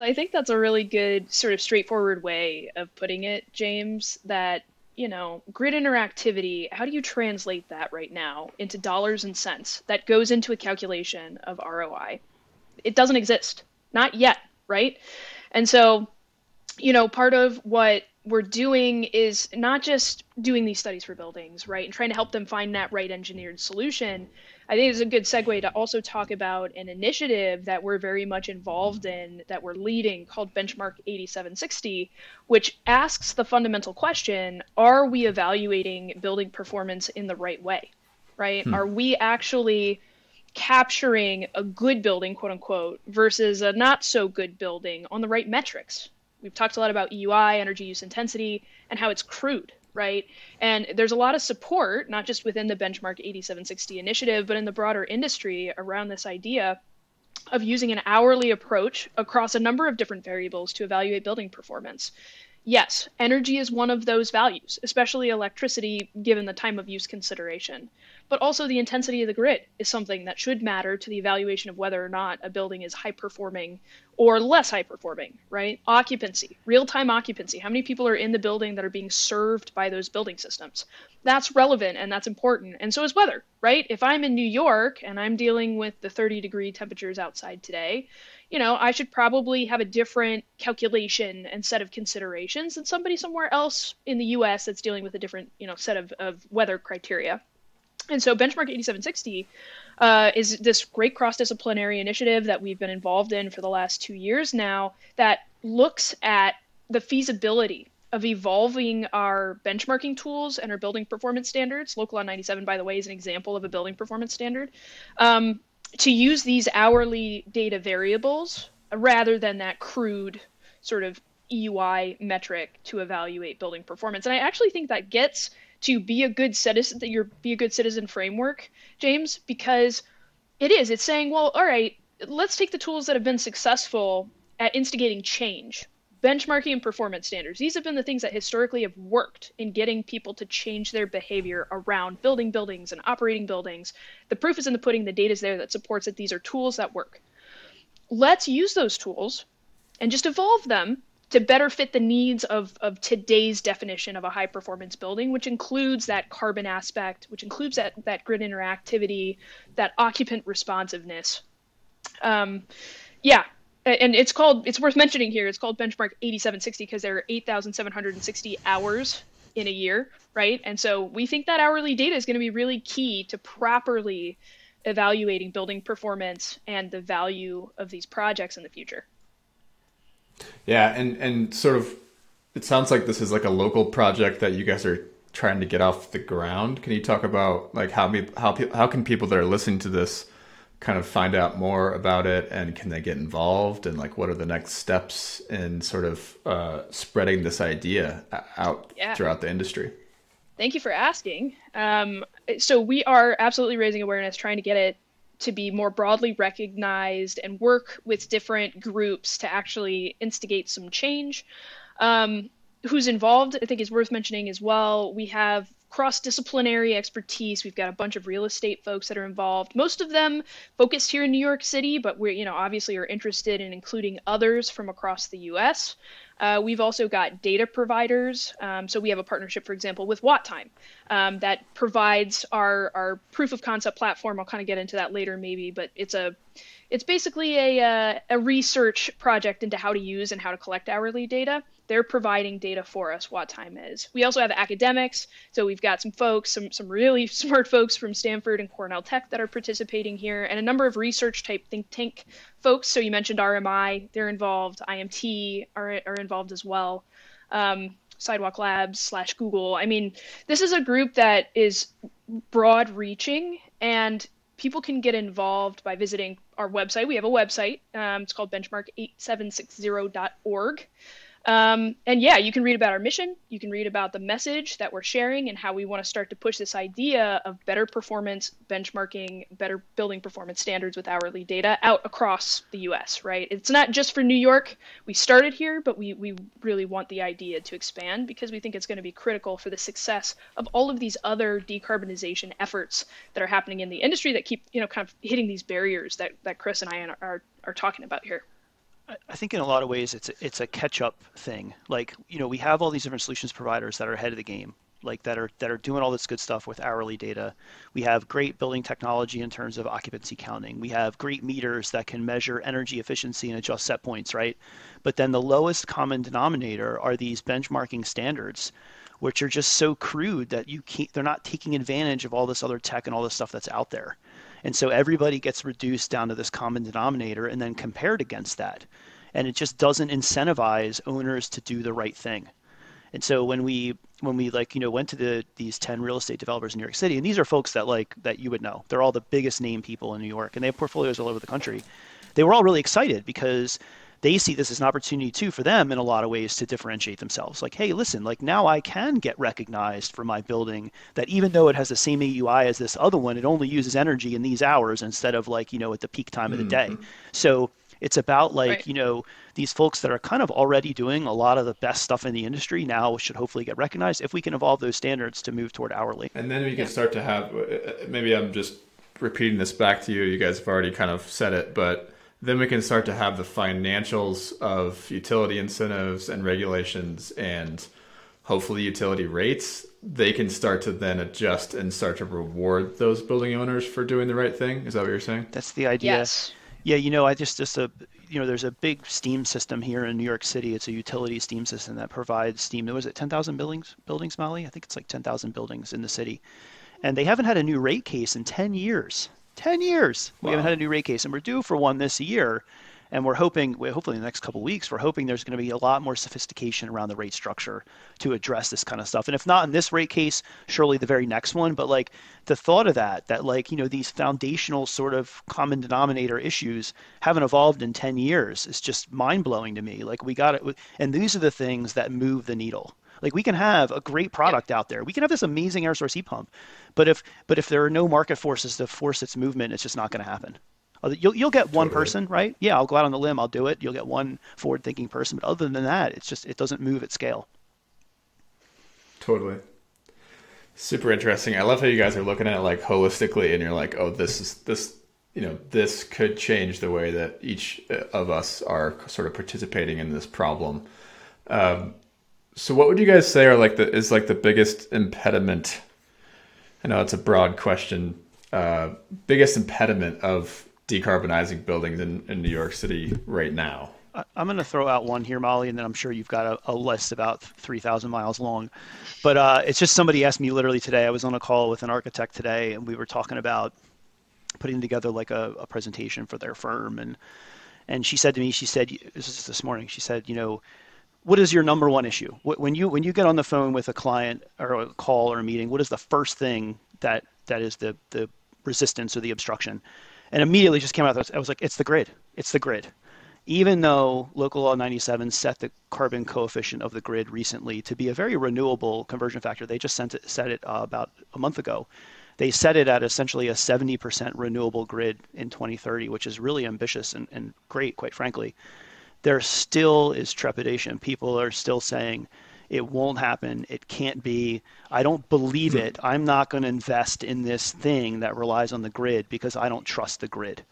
I think that's a really good sort of straightforward way of putting it, James, that, you know, grid interactivity, how do you translate that right now into dollars and cents that goes into a calculation of ROI? It doesn't exist. Not yet, right? And so, you know, part of what we're doing is not just doing these studies for buildings, right, and trying to help them find that right engineered solution. I think it's a good segue to also talk about an initiative that we're very much involved in, that we're leading, called Benchmark 8760, which asks the fundamental question Are we evaluating building performance in the right way? Right? Hmm. Are we actually capturing a good building, quote unquote, versus a not so good building on the right metrics? We've talked a lot about EUI, energy use intensity, and how it's crude, right? And there's a lot of support, not just within the Benchmark 8760 initiative, but in the broader industry around this idea of using an hourly approach across a number of different variables to evaluate building performance. Yes, energy is one of those values, especially electricity given the time of use consideration. But also the intensity of the grid is something that should matter to the evaluation of whether or not a building is high performing or less high performing, right? Occupancy, real time occupancy. How many people are in the building that are being served by those building systems? That's relevant and that's important. And so is weather, right? If I'm in New York and I'm dealing with the 30 degree temperatures outside today, you know, I should probably have a different calculation and set of considerations than somebody somewhere else in the US that's dealing with a different, you know, set of, of weather criteria. And so Benchmark 8760 uh, is this great cross-disciplinary initiative that we've been involved in for the last two years now that looks at the feasibility of evolving our benchmarking tools and our building performance standards. Local Law 97, by the way, is an example of a building performance standard. Um, to use these hourly data variables rather than that crude sort of EUI metric to evaluate building performance. And I actually think that gets to be a good citizen that you're be a good citizen framework, James, because it is. It's saying, well, all right, let's take the tools that have been successful at instigating change. Benchmarking and performance standards. These have been the things that historically have worked in getting people to change their behavior around building buildings and operating buildings. The proof is in the pudding, the data is there that supports that these are tools that work. Let's use those tools and just evolve them to better fit the needs of, of today's definition of a high performance building, which includes that carbon aspect, which includes that, that grid interactivity, that occupant responsiveness. Um, yeah, and it's called, it's worth mentioning here, it's called Benchmark 8760 because there are 8,760 hours in a year, right? And so we think that hourly data is going to be really key to properly evaluating building performance and the value of these projects in the future. Yeah, and and sort of, it sounds like this is like a local project that you guys are trying to get off the ground. Can you talk about like how how how can people that are listening to this kind of find out more about it, and can they get involved, and like what are the next steps in sort of uh, spreading this idea out yeah. throughout the industry? Thank you for asking. Um, so we are absolutely raising awareness, trying to get it to be more broadly recognized and work with different groups to actually instigate some change. Um, who's involved, I think, is worth mentioning as well. We have cross disciplinary expertise. We've got a bunch of real estate folks that are involved. Most of them focused here in New York City, but we're, you know, obviously are interested in including others from across the US. Uh, we've also got data providers. Um, so we have a partnership, for example, with WattTime um, that provides our, our proof of concept platform. I'll kind of get into that later, maybe, but it's a it's basically a, uh, a research project into how to use and how to collect hourly data. They're providing data for us, WattTime is. We also have academics, so we've got some folks, some, some really [laughs] smart folks from Stanford and Cornell Tech that are participating here, and a number of research type think tank folks. So you mentioned RMI, they're involved, IMT are, are involved as well. Um, Sidewalk Labs slash Google. I mean, this is a group that is broad reaching and people can get involved by visiting our website. We have a website. Um, it's called benchmark8760.org. Um, and yeah, you can read about our mission. You can read about the message that we're sharing and how we want to start to push this idea of better performance benchmarking, better building performance standards with hourly data out across the US, right? It's not just for New York. We started here, but we, we really want the idea to expand because we think it's going to be critical for the success of all of these other decarbonization efforts that are happening in the industry that keep, you know, kind of hitting these barriers that, that Chris and I are, are talking about here. I think in a lot of ways it's a, it's a catch up thing. Like you know we have all these different solutions providers that are ahead of the game, like that are that are doing all this good stuff with hourly data. We have great building technology in terms of occupancy counting. We have great meters that can measure energy efficiency and adjust set points, right? But then the lowest common denominator are these benchmarking standards, which are just so crude that you can't. They're not taking advantage of all this other tech and all this stuff that's out there. And so everybody gets reduced down to this common denominator and then compared against that. And it just doesn't incentivize owners to do the right thing. And so when we when we like you know went to the these 10 real estate developers in New York City and these are folks that like that you would know. They're all the biggest name people in New York and they have portfolios all over the country. They were all really excited because they see this as an opportunity too for them in a lot of ways to differentiate themselves. Like, hey, listen, like now I can get recognized for my building that even though it has the same EUI as this other one, it only uses energy in these hours instead of like, you know, at the peak time of the day. Mm-hmm. So it's about like, right. you know, these folks that are kind of already doing a lot of the best stuff in the industry now should hopefully get recognized if we can evolve those standards to move toward hourly. And then we can yeah. start to have uh, uh, maybe I'm just repeating this back to you. You guys have already kind of said it, but then we can start to have the financials of utility incentives and regulations and hopefully utility rates. They can start to then adjust and start to reward those building owners for doing the right thing. Is that what you're saying? That's the idea. Yes. Yeah you know i just just a you know there's a big steam system here in new york city. It's a utility steam system that provides steam. Was it 10,000 buildings buildings molly? I think it's like 10,000 buildings in the city. And they haven't had a new rate case in 10 years 10 years. We haven't had a new rate case, and we're due for one this year. And we're hoping, hopefully in the next couple of weeks, we're hoping there's going to be a lot more sophistication around the rate structure to address this kind of stuff. And if not in this rate case, surely the very next one. But like the thought of that, that like, you know, these foundational sort of common denominator issues haven't evolved in 10 years is just mind blowing to me. Like we got it. And these are the things that move the needle. Like we can have a great product out there. We can have this amazing air source heat pump, but if but if there are no market forces to force its movement, it's just not going to happen. You'll you'll get one totally. person, right? Yeah, I'll go out on the limb, I'll do it. You'll get one forward-thinking person, but other than that, it's just it doesn't move at scale. Totally. Super interesting. I love how you guys are looking at it like holistically, and you're like, oh, this is this you know this could change the way that each uh, of us are sort of participating in this problem. Um, so what would you guys say are like the is like the biggest impediment? I know it's a broad question. Uh, biggest impediment of decarbonizing buildings in, in New York City right now? I'm going to throw out one here, Molly, and then I'm sure you've got a, a list about 3,000 miles long. But uh, it's just somebody asked me literally today. I was on a call with an architect today, and we were talking about putting together like a, a presentation for their firm. And and she said to me, she said, this is this morning, she said, you know, what is your number one issue? When you when you get on the phone with a client or a call or a meeting what is the first thing that that is the the resistance or the obstruction? And immediately just came out i was like it's the grid. It's the grid. Even though local law 97 set the carbon coefficient of the grid recently to be a very renewable conversion factor they just sent it, set it uh, about a month ago. They set it at essentially a 70% renewable grid in 2030 which is really ambitious and, and great quite frankly there still is trepidation. People are still saying it won't happen. It can't be. I don't believe hmm. it. I'm not going to invest in this thing that relies on the grid because I don't trust the grid.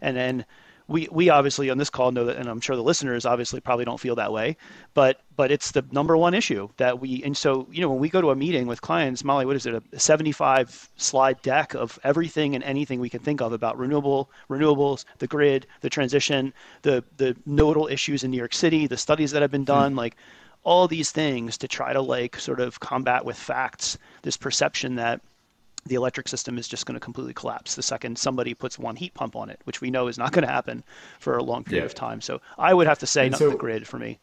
And then we we obviously on this call know that, and I'm sure the listeners obviously probably don't feel that way, but but it's the number one issue that we and so you know when we go to a meeting with clients, Molly, what is it, a 75 slide deck of everything and anything we can think of about renewable renewables, the grid, the transition, the the nodal issues in New York City, the studies that have been done, mm-hmm. like all these things to try to like sort of combat with facts this perception that the electric system is just going to completely collapse the second somebody puts one heat pump on it, which we know is not going to happen for a long period yeah. of time. So I would have to say not so, the grid for me.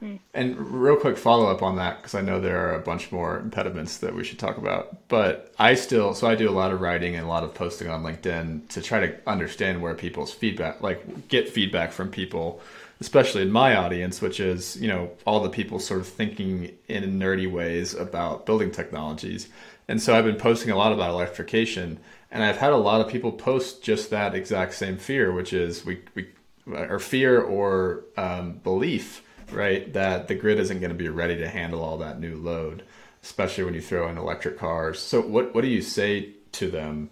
Hmm. And real quick follow up on that because I know there are a bunch more impediments that we should talk about. But I still, so I do a lot of writing and a lot of posting on LinkedIn to try to understand where people's feedback, like get feedback from people, especially in my audience, which is you know all the people sort of thinking in nerdy ways about building technologies. And so I've been posting a lot about electrification, and I've had a lot of people post just that exact same fear, which is we we or fear or um, belief right? That the grid isn't going to be ready to handle all that new load, especially when you throw in electric cars. So, what what do you say to them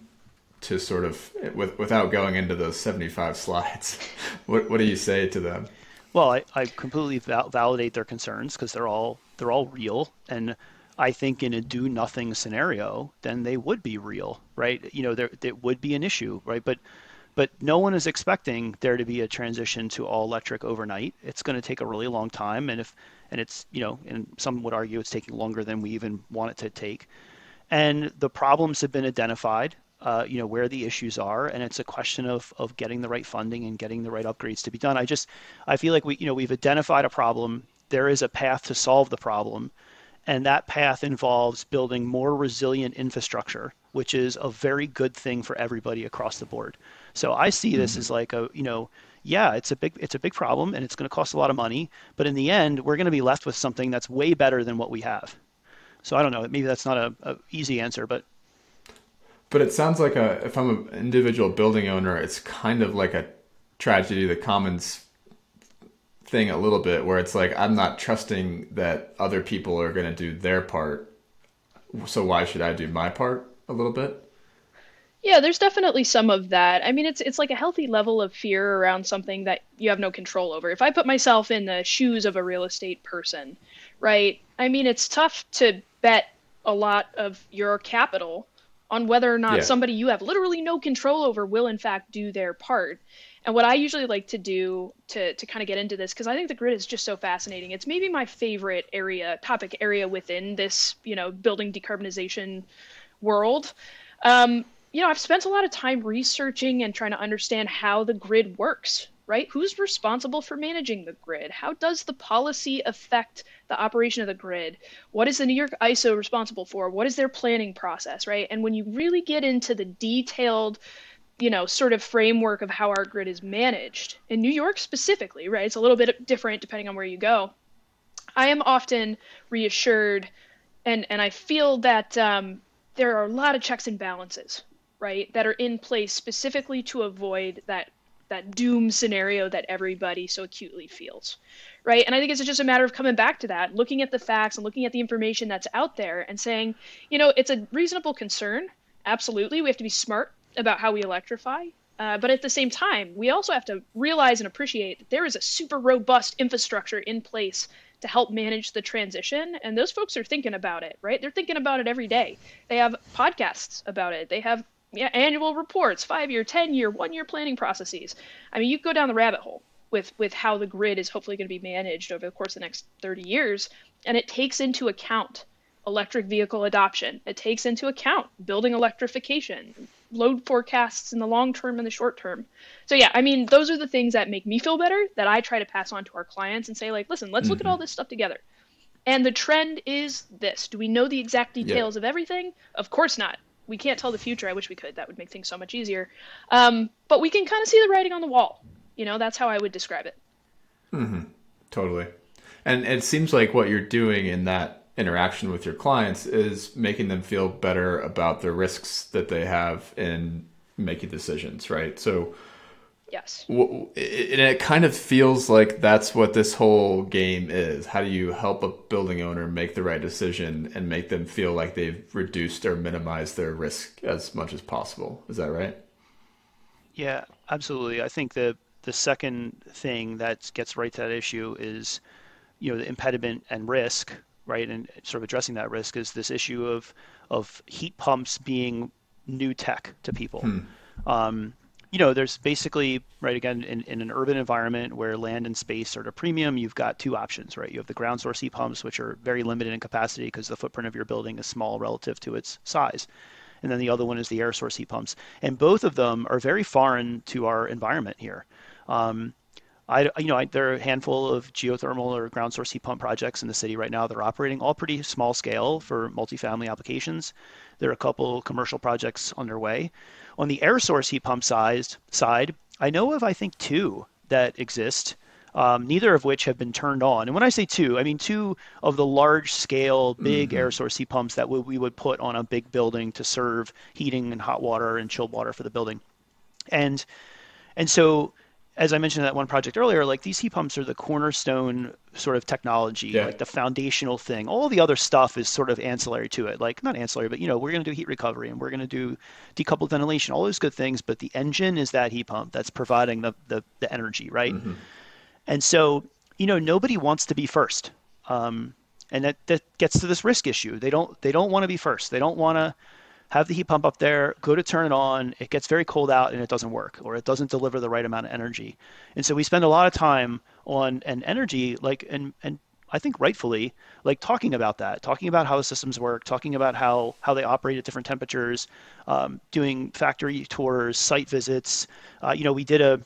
to sort of with, without going into those 75 slides? [laughs] what what do you say to them? Well, I, I completely val- validate their concerns because they're all they're all real and. I think in a do nothing scenario, then they would be real, right? You know, there it would be an issue, right? But but no one is expecting there to be a transition to all electric overnight. It's going to take a really long time, and if and it's you know, and some would argue it's taking longer than we even want it to take. And the problems have been identified. Uh, you know where the issues are, and it's a question of of getting the right funding and getting the right upgrades to be done. I just I feel like we you know we've identified a problem. There is a path to solve the problem, and that path involves building more resilient infrastructure, which is a very good thing for everybody across the board. So I see this mm-hmm. as like a, you know, yeah, it's a big it's a big problem and it's going to cost a lot of money, but in the end, we're going to be left with something that's way better than what we have. So I don't know, maybe that's not a, a easy answer, but but it sounds like a if I'm an individual building owner, it's kind of like a tragedy of the commons thing a little bit where it's like I'm not trusting that other people are going to do their part. So why should I do my part a little bit? Yeah, there's definitely some of that. I mean, it's it's like a healthy level of fear around something that you have no control over. If I put myself in the shoes of a real estate person, right? I mean, it's tough to bet a lot of your capital on whether or not yeah. somebody you have literally no control over will in fact do their part. And what I usually like to do to to kind of get into this because I think the grid is just so fascinating. It's maybe my favorite area, topic area within this, you know, building decarbonization world. Um, you know, I've spent a lot of time researching and trying to understand how the grid works, right? Who's responsible for managing the grid? How does the policy affect the operation of the grid? What is the New York ISO responsible for? What is their planning process, right? And when you really get into the detailed, you know, sort of framework of how our grid is managed, in New York specifically, right? It's a little bit different depending on where you go. I am often reassured and, and I feel that um, there are a lot of checks and balances right, that are in place specifically to avoid that that doom scenario that everybody so acutely feels right and i think it's just a matter of coming back to that looking at the facts and looking at the information that's out there and saying you know it's a reasonable concern absolutely we have to be smart about how we electrify uh, but at the same time we also have to realize and appreciate that there is a super robust infrastructure in place to help manage the transition and those folks are thinking about it right they're thinking about it every day they have podcasts about it they have yeah, annual reports, five year, 10 year, one year planning processes. I mean, you go down the rabbit hole with, with how the grid is hopefully going to be managed over the course of the next 30 years. And it takes into account electric vehicle adoption, it takes into account building electrification, load forecasts in the long term and the short term. So, yeah, I mean, those are the things that make me feel better that I try to pass on to our clients and say, like, listen, let's mm-hmm. look at mm-hmm. all this stuff together. And the trend is this. Do we know the exact details of everything? Of course not we can't tell the future. I wish we could. That would make things so much easier. Um, but we can kind of see the writing on the wall. You know, that's how I would describe it. Mm-hmm. Totally. And it seems like what you're doing in that interaction with your clients is making them feel better about the risks that they have in making decisions, right? So Yes. And it kind of feels like that's what this whole game is. How do you help a building owner make the right decision and make them feel like they've reduced or minimized their risk as much as possible? Is that right? Yeah, absolutely. I think the the second thing that gets right to that issue is, you know, the impediment and risk, right? And sort of addressing that risk is this issue of of heat pumps being new tech to people. Hmm. Um, you know, there's basically, right, again, in, in an urban environment where land and space are at a premium, you've got two options, right? You have the ground source heat pumps, which are very limited in capacity because the footprint of your building is small relative to its size. And then the other one is the air source heat pumps. And both of them are very foreign to our environment here. Um, I, you know, I, there are a handful of geothermal or ground source heat pump projects in the city right now that are operating, all pretty small scale for multifamily applications. There are a couple commercial projects underway. On the air source heat pump sized side, I know of, I think, two that exist, um, neither of which have been turned on. And when I say two, I mean two of the large scale, big mm-hmm. air source heat pumps that we, we would put on a big building to serve heating and hot water and chilled water for the building. And and so as I mentioned in that one project earlier, like these heat pumps are the cornerstone sort of technology, yeah. like the foundational thing. All the other stuff is sort of ancillary to it. Like not ancillary, but you know, we're going to do heat recovery and we're going to do decoupled ventilation, all those good things. But the engine is that heat pump that's providing the the, the energy, right? Mm-hmm. And so, you know, nobody wants to be first. Um, and that, that gets to this risk issue. They don't they don't want to be first. They don't want to have the heat pump up there, go to turn it on, it gets very cold out and it doesn't work or it doesn't deliver the right amount of energy. And so we spend a lot of time on an energy like and and I think rightfully like talking about that, talking about how the systems work, talking about how how they operate at different temperatures, um, doing factory tours, site visits. Uh, you know, we did a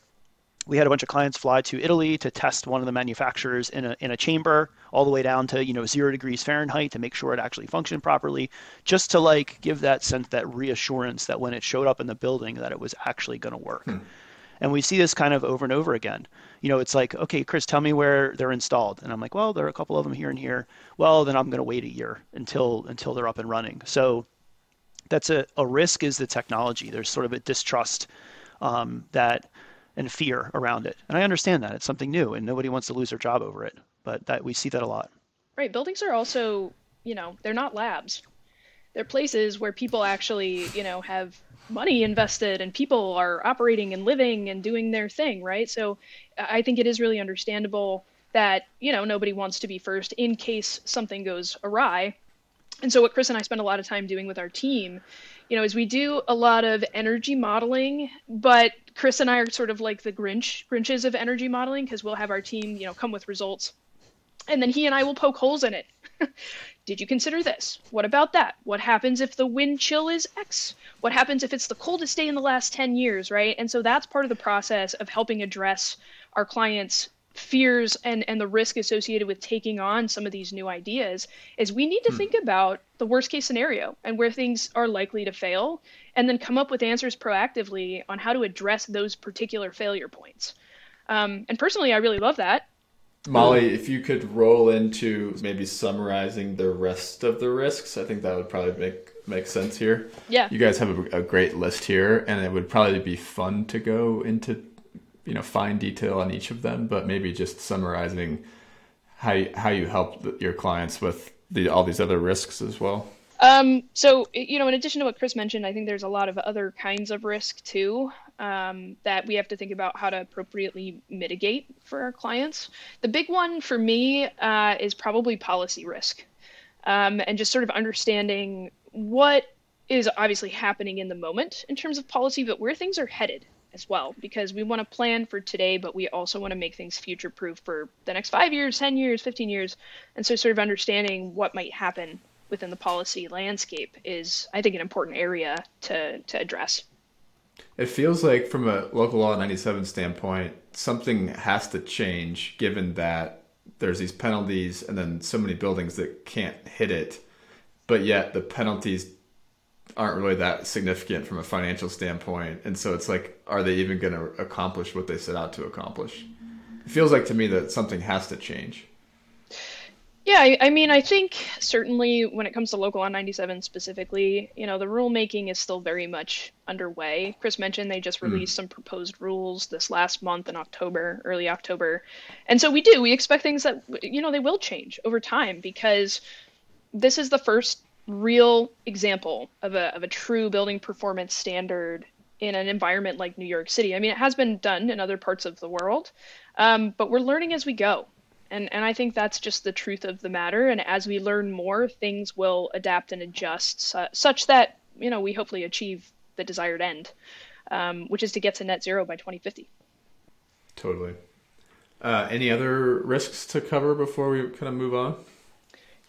we had a bunch of clients fly to Italy to test one of the manufacturers in a, in a chamber all the way down to you know zero degrees Fahrenheit to make sure it actually functioned properly, just to like give that sense that reassurance that when it showed up in the building that it was actually going to work. Hmm. And we see this kind of over and over again. You know, it's like, okay, Chris, tell me where they're installed, and I'm like, well, there are a couple of them here and here. Well, then I'm going to wait a year until until they're up and running. So that's a, a risk is the technology. There's sort of a distrust um, that and fear around it. And I understand that it's something new and nobody wants to lose their job over it. But that we see that a lot. Right. Buildings are also, you know, they're not labs. They're places where people actually, you know, have money invested and people are operating and living and doing their thing, right? So I think it is really understandable that, you know, nobody wants to be first in case something goes awry. And so what Chris and I spend a lot of time doing with our team you know, is we do a lot of energy modeling, but Chris and I are sort of like the Grinch, Grinches of energy modeling because we'll have our team, you know, come with results. And then he and I will poke holes in it. [laughs] Did you consider this? What about that? What happens if the wind chill is X? What happens if it's the coldest day in the last 10 years, right? And so that's part of the process of helping address our clients' fears and and the risk associated with taking on some of these new ideas is we need to hmm. think about the worst case scenario and where things are likely to fail and then come up with answers proactively on how to address those particular failure points. Um, and personally i really love that. Molly if you could roll into maybe summarizing the rest of the risks i think that would probably make make sense here. Yeah. You guys have a, a great list here and it would probably be fun to go into you know fine detail on each of them, but maybe just summarizing how you, how you help your clients with the all these other risks as well. Um, so you know, in addition to what Chris mentioned, I think there's a lot of other kinds of risk too um, that we have to think about how to appropriately mitigate for our clients. The big one for me uh, is probably policy risk, um, and just sort of understanding what is obviously happening in the moment in terms of policy, but where things are headed as well because we want to plan for today but we also want to make things future proof for the next 5 years 10 years 15 years. And so sort of understanding what might happen within the policy landscape is i think an important area to to address. It feels like from a local law 97 standpoint something has to change given that there's these penalties and then so many buildings that can't hit it. But yet the penalties aren't really that significant from a financial standpoint. And so it's like, are they even going to accomplish what they set out to accomplish? It feels like to me that something has to change. Yeah, I, I mean, I think certainly when it comes to Local Law 97 specifically, you know, the rulemaking is still very much underway. Chris mentioned they just hmm. released mm. some proposed rules this last month in October, early October. And so we do, we expect things that, you know, they will change over time because this is the first real example of a, of a true building performance standard in an environment like New York City. I mean, it has been done in other parts of the world, um, but we're learning as we go. And, and I think that's just the truth of the matter. And as we learn more, things will adapt and adjust such that, you know, we hopefully achieve the desired end, um, which is to get to net zero by 2050. Totally. Uh, any other risks to cover before we kind of move on?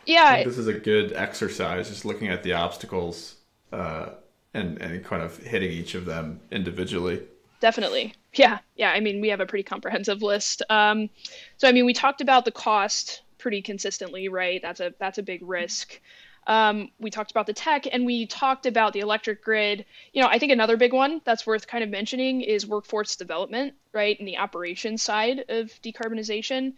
Yeah, this is a good exercise, just looking at the obstacles uh, and and kind of hitting each of them individually. Definitely. Yeah, yeah. I mean, we have a pretty comprehensive list. Um, so, I mean, we talked about the cost pretty consistently, right? That's a that's a big risk. Um, we talked about the tech, and we talked about the electric grid. You know, I think another big one that's worth kind of mentioning is workforce development, right, and the operations side of decarbonization.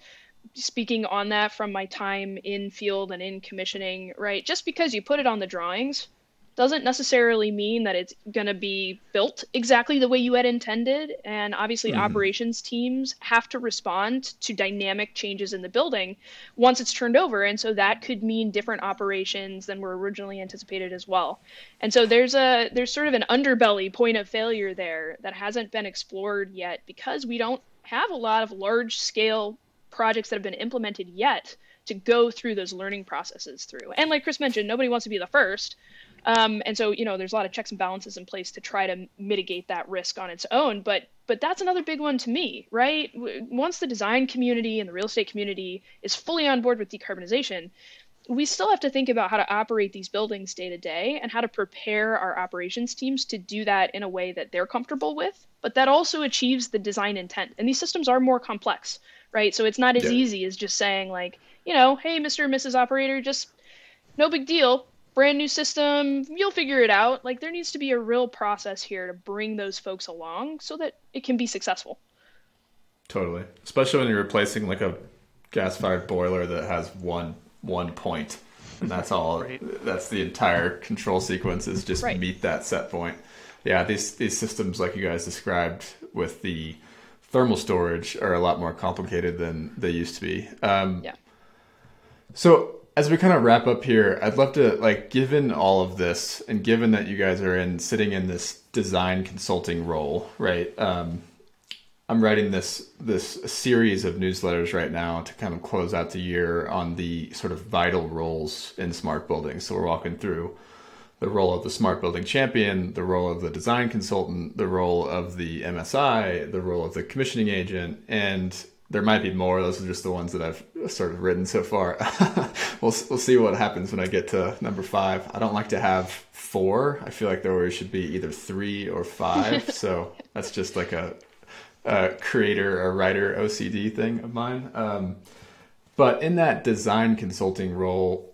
Speaking on that from my time in field and in commissioning, right? Just because you put it on the drawings doesn't necessarily mean that it's going to be built exactly the way you had intended. And obviously, mm-hmm. operations teams have to respond to dynamic changes in the building once it's turned over. And so that could mean different operations than were originally anticipated as well. And so there's a there's sort of an underbelly point of failure there that hasn't been explored yet because we don't have a lot of large scale projects that have been implemented yet to go through those learning processes through. And like Chris mentioned, nobody wants to be the first. Um, and so, you know, there's a lot of checks and balances in place to try to mitigate that risk on its own. But but that's another big one to me, right? Once the design community and the real estate community is fully on board with decarbonization, we still have to think about how to operate these buildings day to day and how to prepare our operations teams to do that in a way that they're comfortable with, but that also achieves the design intent. And these systems are more complex, right? So it's not as yeah. easy as just saying, like, you know, hey, Mr. and Mrs. Operator, just no big deal brand new system, you'll figure it out. Like there needs to be a real process here to bring those folks along so that it can be successful. Totally. Especially when you're replacing like a gas-fired boiler that has one one point. And that's all [laughs] right. that's the entire control sequence is just right. meet that set point. Yeah, these these systems like you guys described with the thermal storage are a lot more complicated than they used to be. Um, yeah. So as we kind of wrap up here, I'd love to like given all of this and given that you guys are in sitting in this design consulting role, right? Um, I'm writing this this series of newsletters right now to kind of close out the year on the sort of vital roles in smart buildings. So we're walking through the role of the smart building champion, the role of the design consultant, the role of the MSI, the role of the commissioning agent, and there might be more. Those are just the ones that I've sort of written so far. [laughs] we'll we'll see what happens when I get to number five. I don't like to have four. I feel like there always should be either three or five. [laughs] so that's just like a, a creator or writer OCD thing of mine. Um, but in that design consulting role,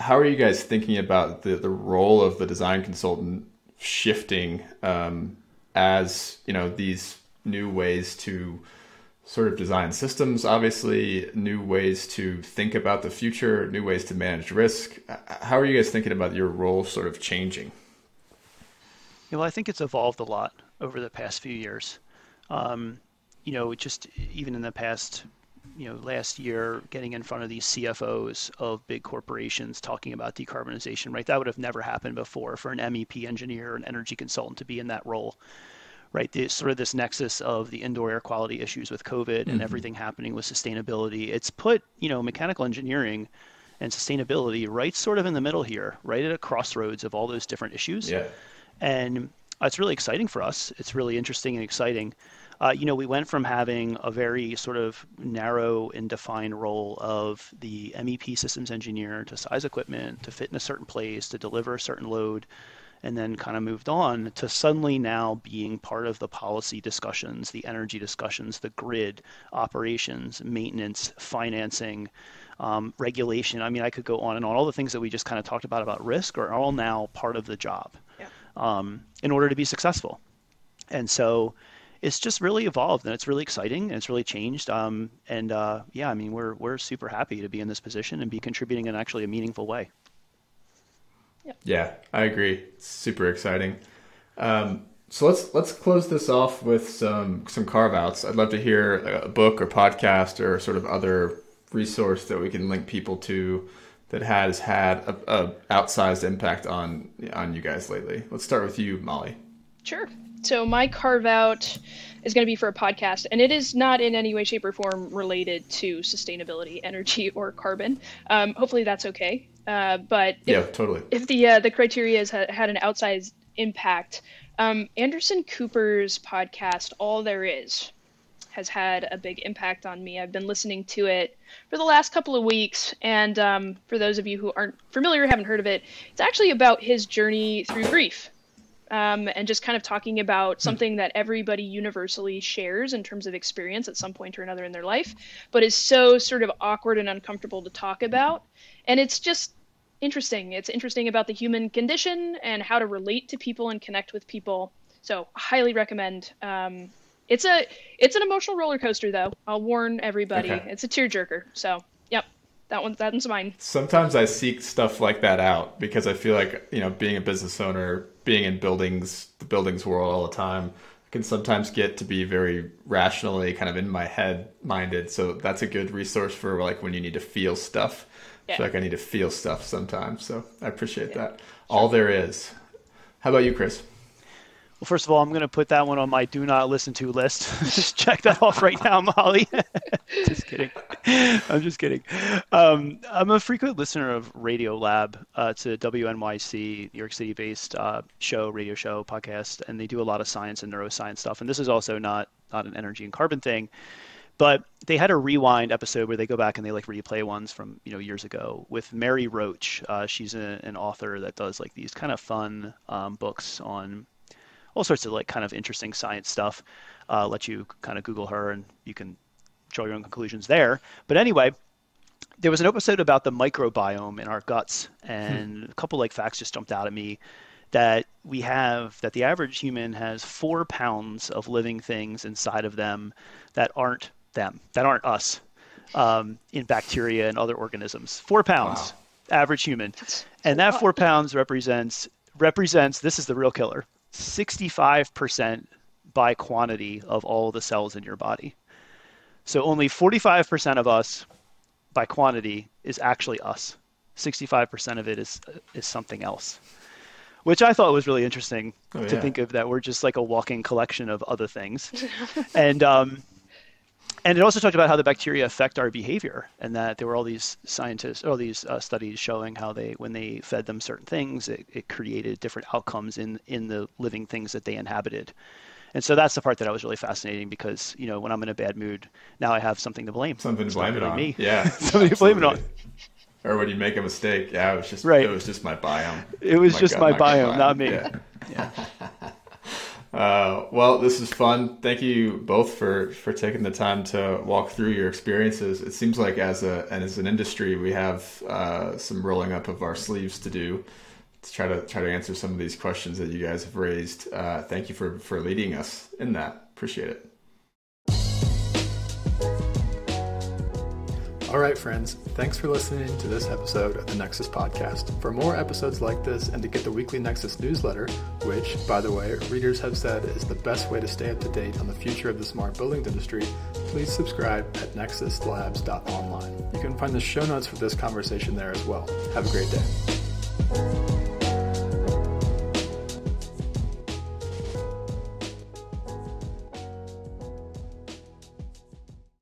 how are you guys thinking about the the role of the design consultant shifting um, as you know these new ways to sort of design systems, obviously, new ways to think about the future, new ways to manage risk. How are you guys thinking about your role sort of changing? Well, I think it's evolved a lot over the past few years. Um, you know, just even in the past, you know, last year, getting in front of these CFOs of big corporations talking about decarbonization, right? That would have never happened before for an MEP engineer an energy consultant to be in that role right? The, sort of this nexus of the indoor air quality issues with COVID mm-hmm. and everything happening with sustainability. It's put, you know, mechanical engineering and sustainability right sort of in the middle here, right at a crossroads of all those different issues. Yeah. And it's really exciting for us. It's really interesting and exciting. Uh, you know, we went from having a very sort of narrow and defined role of the MEP systems engineer to size equipment, to fit in a certain place, to deliver a certain load, and then kind of moved on to suddenly now being part of the policy discussions, the energy discussions, the grid operations, maintenance, financing, um, regulation. I mean, I could go on and on. All the things that we just kind of talked about about risk are all now part of the job yeah. um, in order to be successful. And so it's just really evolved and it's really exciting and it's really changed. Um, and uh, yeah, I mean, we're, we're super happy to be in this position and be contributing in actually a meaningful way. Yeah, I agree. It's super exciting. Um, so let's let's close this off with some some carve outs. I'd love to hear a book or podcast or sort of other resource that we can link people to that has had a, a outsized impact on on you guys lately. Let's start with you, Molly. Sure. So my carve out is going to be for a podcast, and it is not in any way, shape, or form related to sustainability, energy, or carbon. Um, hopefully, that's okay. Uh, but if, yeah, totally. If the uh, the criteria has had an outsized impact, um, Anderson Cooper's podcast, All There Is, has had a big impact on me. I've been listening to it for the last couple of weeks, and um, for those of you who aren't familiar, haven't heard of it, it's actually about his journey through grief um, and just kind of talking about hmm. something that everybody universally shares in terms of experience at some point or another in their life, but is so sort of awkward and uncomfortable to talk about. And it's just interesting. It's interesting about the human condition and how to relate to people and connect with people. So, highly recommend. Um, it's a it's an emotional roller coaster, though. I'll warn everybody. Okay. It's a tearjerker. So, that one that one's mine. Sometimes I seek stuff like that out because I feel like you know, being a business owner, being in buildings, the buildings world all the time, can sometimes get to be very rationally kind of in my head minded. So that's a good resource for like when you need to feel stuff. Yeah. I feel like I need to feel stuff sometimes. So I appreciate yeah. that. Sure. All there is. How about you, Chris? Well, first of all, I'm going to put that one on my do not listen to list. [laughs] just check that off right now, Molly. [laughs] just kidding. I'm just kidding. Um, I'm a frequent listener of Radio Lab. Uh, it's a WNYC, New York City based uh, show, radio show, podcast, and they do a lot of science and neuroscience stuff. And this is also not, not an energy and carbon thing. But they had a rewind episode where they go back and they like replay ones from you know years ago with Mary Roach. Uh, she's a, an author that does like these kind of fun um, books on all sorts of like kind of interesting science stuff. Uh, let you kind of Google her and you can draw your own conclusions there. But anyway, there was an episode about the microbiome in our guts, and hmm. a couple like facts just jumped out at me that we have that the average human has four pounds of living things inside of them that aren't them, that aren't us, um, in bacteria and other organisms. Four pounds, wow. average human, That's and that four pounds represents represents this is the real killer 65% by quantity of all the cells in your body. So only 45% of us by quantity is actually us. 65% of it is is something else. Which I thought was really interesting oh, to yeah. think of that we're just like a walking collection of other things. [laughs] and um, and it also talked about how the bacteria affect our behavior and that there were all these scientists all these uh, studies showing how they when they fed them certain things it, it, created different outcomes in in the living things that they inhabited. And so that's the part that I was really fascinating because you know when I'm in a bad mood now I have something to blame. Something to blame it on. me. Yeah [laughs] something to blame it on. or when you make a mistake yeah it was just right. it was just my biome. It was my just God, my, biome, biome, not me. Yeah. yeah. [laughs] Uh, well, this is fun. Thank you both for for taking the time to walk through your experiences. It seems like as a and as an industry, we have uh, some rolling up of our sleeves to do to try to try to answer some of these questions that you guys have raised. Uh, thank you for for leading us in that. Appreciate it. All right, friends, thanks for listening to this episode of the Nexus Podcast. For more episodes like this and to get the weekly Nexus newsletter, which, by the way, readers have said is the best way to stay up to date on the future of the smart buildings industry, please subscribe at nexuslabs.online. You can find the show notes for this conversation there as well. Have a great day.